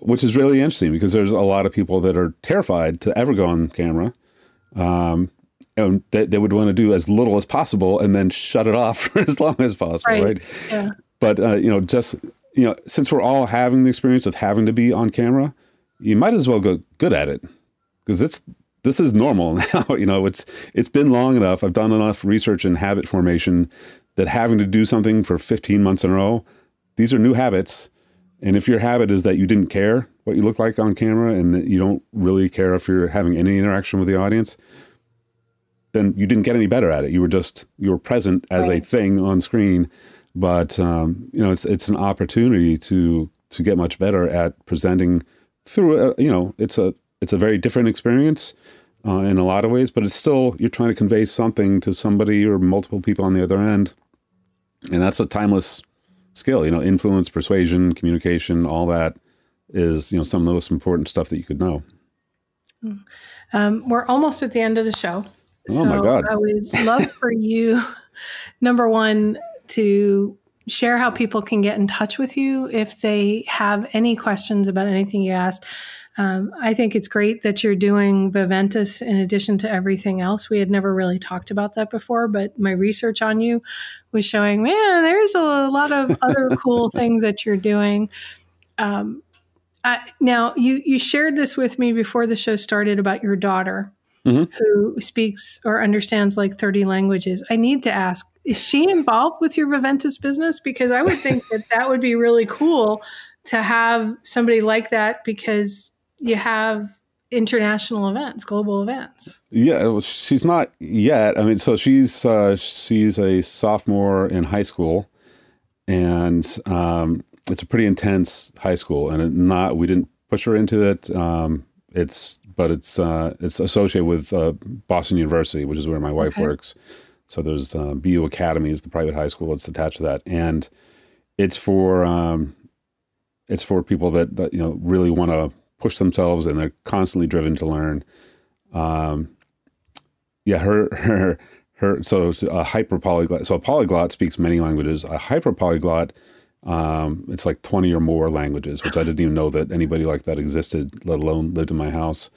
S3: which is really interesting because there's a lot of people that are terrified to ever go on camera. Um, and they, they would want to do as little as possible and then shut it off <laughs> for as long as possible, right? right? Yeah. But uh, you know, just you know, since we're all having the experience of having to be on camera, you might as well go good at it because it's this is normal <laughs> now. you know, it's it's been long enough. I've done enough research in habit formation that having to do something for 15 months in a row, these are new habits. And if your habit is that you didn't care what you look like on camera and that you don't really care if you're having any interaction with the audience, then you didn't get any better at it. You were just you were present as right. a thing on screen, but um, you know it's it's an opportunity to to get much better at presenting through. A, you know, it's a it's a very different experience uh, in a lot of ways, but it's still you're trying to convey something to somebody or multiple people on the other end, and that's a timeless skill. You know, influence, persuasion, communication, all that is you know some of the most important stuff that you could know.
S2: Um, we're almost at the end of the show.
S3: Oh so my God.
S2: I would love for you, <laughs> number one, to share how people can get in touch with you if they have any questions about anything you asked. Um, I think it's great that you're doing Viventus in addition to everything else. We had never really talked about that before, but my research on you was showing, man, there's a lot of <laughs> other cool things that you're doing. Um, I, now, you you shared this with me before the show started about your daughter, mm-hmm. who speaks or understands like 30 languages. I need to ask, is she involved with your Viventus business? Because I would think that that would be really cool to have somebody like that because you have international events, global events.
S3: Yeah, well, she's not yet. I mean, so she's uh, she's a sophomore in high school, and um, it's a pretty intense high school, and not we didn't push her into it. Um, it's but it's uh, it's associated with uh, Boston University, which is where my wife okay. works. So there's uh, BU Academy is the private high school that's attached to that, and it's for um, it's for people that, that you know really want to push themselves and they're constantly driven to learn. Um, yeah, her <laughs> her her. So a hyper polyglot. So a polyglot speaks many languages. A hyper polyglot um, it's like 20 or more languages, which I didn't even know that anybody like that existed, let alone lived in my house.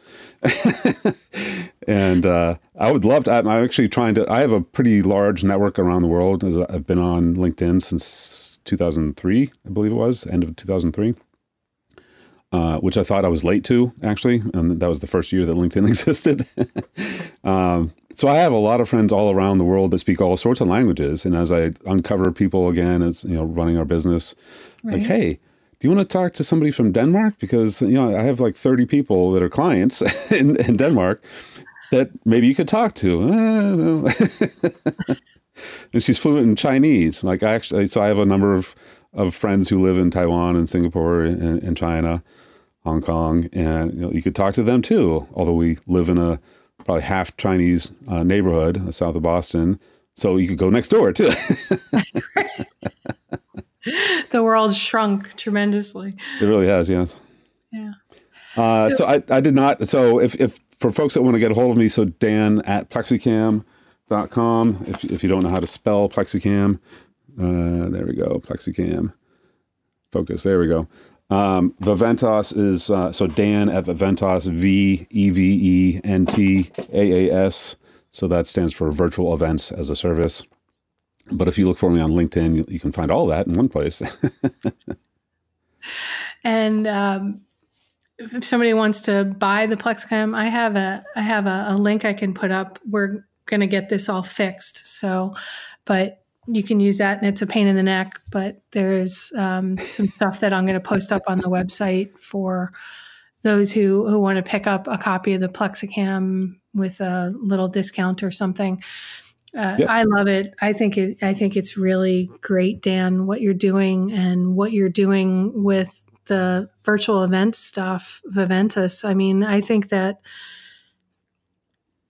S3: <laughs> and uh, I would love to. I'm actually trying to. I have a pretty large network around the world. I've been on LinkedIn since 2003, I believe it was, end of 2003. Uh, which I thought I was late to actually, and that was the first year that LinkedIn <laughs> existed. um, so I have a lot of friends all around the world that speak all sorts of languages, and as I uncover people again, as you know, running our business, right. like, hey, do you want to talk to somebody from Denmark? Because you know, I have like thirty people that are clients <laughs> in, in Denmark that maybe you could talk to. <laughs> and she's fluent in Chinese. Like I actually, so I have a number of of friends who live in Taiwan and Singapore and, and China, Hong Kong, and you, know, you could talk to them too. Although we live in a probably half Chinese uh, neighborhood uh, south of Boston. So you could go next door too. <laughs>
S2: the world shrunk tremendously.
S3: It really has, yes.
S2: Yeah.
S3: Uh, so, so, I, I did not. So if, if for folks that want to get a hold of me, so Dan at plexicam.com. If, if you don't know how to spell plexicam, uh, there we go, plexicam. Focus. There we go. Um, Viventas is uh, so Dan at Viventas, V E V E N T A A S. So that stands for Virtual Events as a Service. But if you look for me on LinkedIn, you, you can find all that in one place. <laughs>
S2: and um, if somebody wants to buy the Plexicam, I have a I have a, a link I can put up. We're going to get this all fixed. So, but you can use that, and it's a pain in the neck. But there's um, some stuff that I'm going to post up on the website for those who who want to pick up a copy of the Plexicam with a little discount or something. Uh, yep. I love it. I think it. I think it's really great, Dan. What you're doing and what you're doing with the virtual event stuff, Viventas. I mean, I think that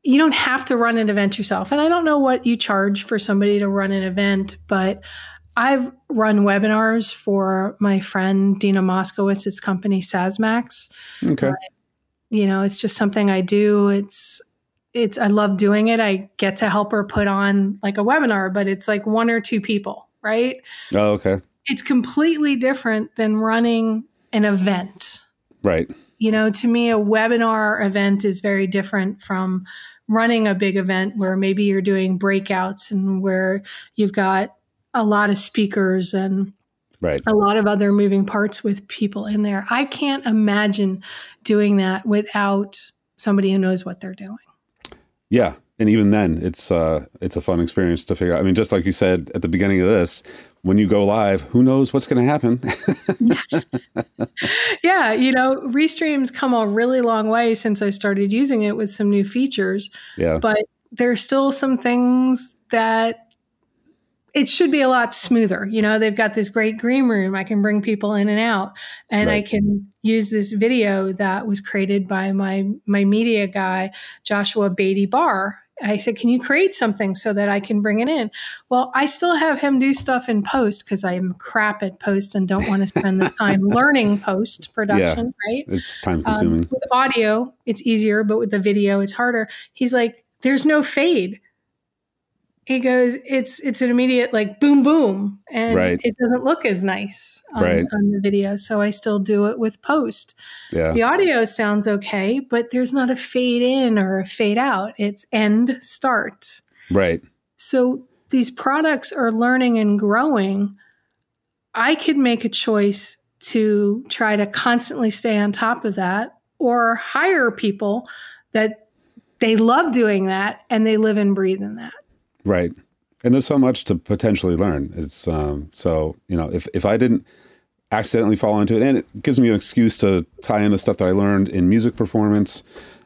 S2: you don't have to run an event yourself. And I don't know what you charge for somebody to run an event, but I've run webinars for my friend Dina Moskowitz's company Sazmax.
S3: Okay. Uh,
S2: you know, it's just something I do. It's it's I love doing it. I get to help her put on like a webinar, but it's like one or two people, right?
S3: Oh, okay.
S2: It's completely different than running an event.
S3: Right.
S2: You know, to me, a webinar event is very different from running a big event where maybe you're doing breakouts and where you've got a lot of speakers and
S3: right.
S2: a lot of other moving parts with people in there. I can't imagine doing that without somebody who knows what they're doing.
S3: Yeah, and even then, it's uh, it's a fun experience to figure out. I mean, just like you said at the beginning of this, when you go live, who knows what's going to happen? <laughs>
S2: yeah, you know, Restream's come a really long way since I started using it with some new features.
S3: Yeah,
S2: but there's still some things that it should be a lot smoother. You know, they've got this great green room. I can bring people in and out, and right. I can use this video that was created by my my media guy, Joshua Beatty Barr. I said, "Can you create something so that I can bring it in?" Well, I still have him do stuff in post because I'm crap at post and don't want to spend the time <laughs> learning post production. Yeah, right?
S3: It's time consuming.
S2: Um, with audio, it's easier, but with the video, it's harder. He's like, "There's no fade." He goes, it's it's an immediate like boom boom, and
S3: right.
S2: it doesn't look as nice on,
S3: right.
S2: on, the video. So I still do it with post.
S3: Yeah.
S2: The audio sounds okay, but there's not a fade in or a fade out. It's end start.
S3: Right.
S2: So these products are learning and growing. I could make a choice to try to constantly stay on top of that or hire people that they love doing that and they live and breathe in that.
S3: Right. And there's so much to potentially learn. It's um, so you know if if I didn't accidentally fall into it, and it gives me an excuse to tie in the stuff that I learned in music performance.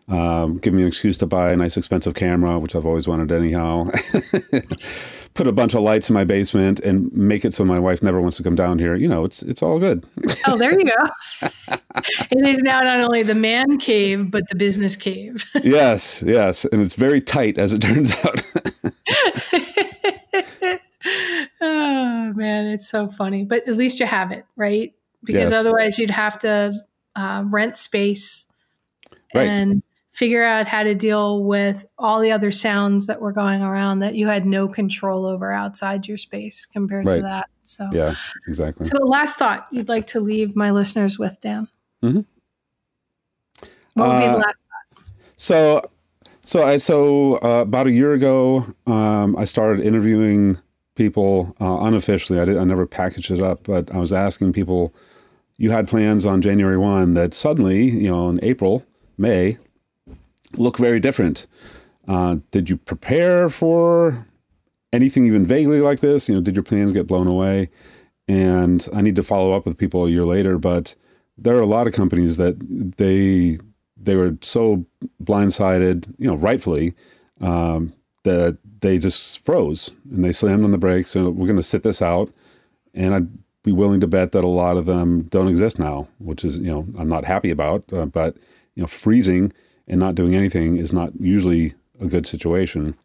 S3: Um, give me an excuse to buy a nice expensive camera, which I've always wanted anyhow. <laughs> Put a bunch of lights in my basement and make it so my wife never wants to come down here. You know, it's it's all good. <laughs>
S2: oh, there you go. <laughs> it is now not only the man cave, but the business cave.
S3: yes, yes, and it's very tight as it turns out.
S2: oh man, it's so funny. But at least you have it, right? Because yes. otherwise you'd have to uh, rent space right. and figure out how to deal with all the other sounds that were going around that you had no control over outside your space compared right. to that. So
S3: yeah, exactly.
S2: So last thought you'd like to leave my listeners with, Dan?
S3: Mm-hmm.
S2: What would uh, be the uh, last thought?
S3: So so I so uh, about a year ago, um, I started interviewing people uh, unofficially. I did I never packaged it up, but I was asking people. You had plans on January one that suddenly, you know, in April, May, look very different. Uh, did you prepare for anything even vaguely like this? You know, did your plans get blown away? And I need to follow up with people a year later, but there are a lot of companies that they they were so blindsided, you know, rightfully, um, that they just froze and they slammed on the brakes. And we're going to sit this out. And I'd be willing to bet that a lot of them don't exist now, which is, you know, I'm not happy about. Uh, but, you know, freezing and not doing anything is not usually a good situation.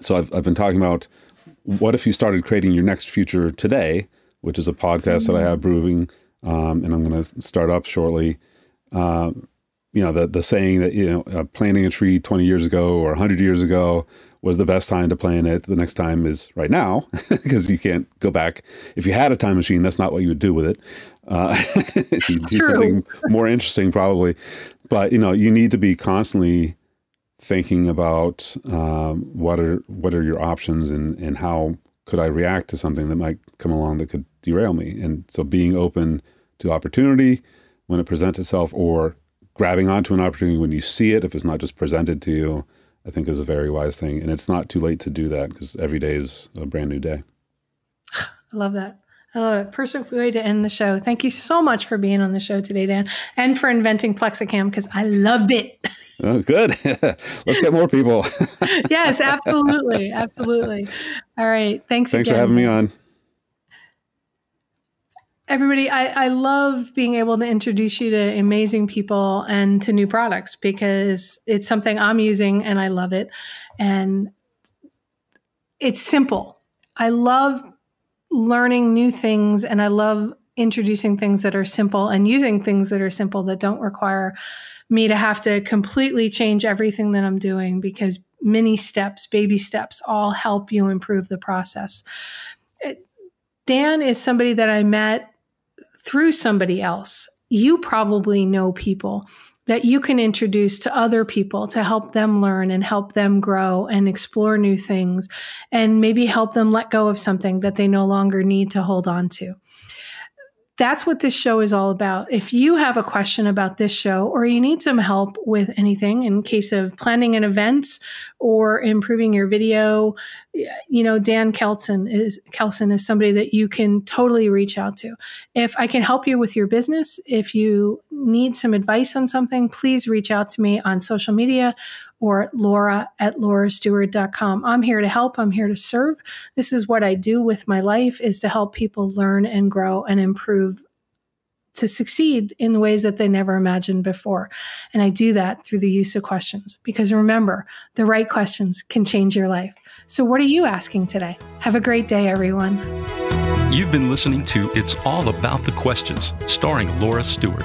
S3: So I've, I've been talking about what if you started creating your next future today, which is a podcast mm-hmm. that I have brewing, um, and I'm going to start up shortly. Uh, you know, the, the saying that, you know, uh, planting a tree 20 years ago or 100 years ago was the best time to plant it. The next time is right now <laughs> because you can't go back. If you had a time machine, that's not what you would do with it. Uh, <laughs> you do something more interesting, probably. But you know, you need to be constantly thinking about um, what are what are your options and and how could I react to something that might come along that could derail me. And so, being open to opportunity when it presents itself, or grabbing onto an opportunity when you see it, if it's not just presented to you I think is a very wise thing. And it's not too late to do that because every day is a brand new day. <sighs>
S2: I love that. It. Perfect way to end the show. Thank you so much for being on the show today, Dan, and for inventing Plexicam because I loved it.
S3: Oh, good. <laughs> Let's get more people. <laughs>
S2: yes, absolutely. Absolutely. All right. Thanks
S3: Thanks
S2: again.
S3: for having me on
S2: everybody I, I love being able to introduce you to amazing people and to new products because it's something i'm using and i love it and it's simple i love learning new things and i love introducing things that are simple and using things that are simple that don't require me to have to completely change everything that i'm doing because many steps baby steps all help you improve the process Dan is somebody that I met through somebody else. You probably know people that you can introduce to other people to help them learn and help them grow and explore new things and maybe help them let go of something that they no longer need to hold on to that's what this show is all about. If you have a question about this show or you need some help with anything in case of planning an event or improving your video, you know, Dan Keldsen is Keldsen is somebody that you can totally reach out to. If I can help you with your business, if you need some advice on something, please reach out to me on social media or Laura at laurastewart.com. I'm here to help. I'm here to serve. This is what I do with my life is to help people learn and grow and improve to succeed in ways that they never imagined before. And I do that through the use of questions because remember, the right questions can change your life. So, what are you asking today? Have a great day, everyone.
S1: You've been listening to It's All About the Questions, starring Laura Stewart.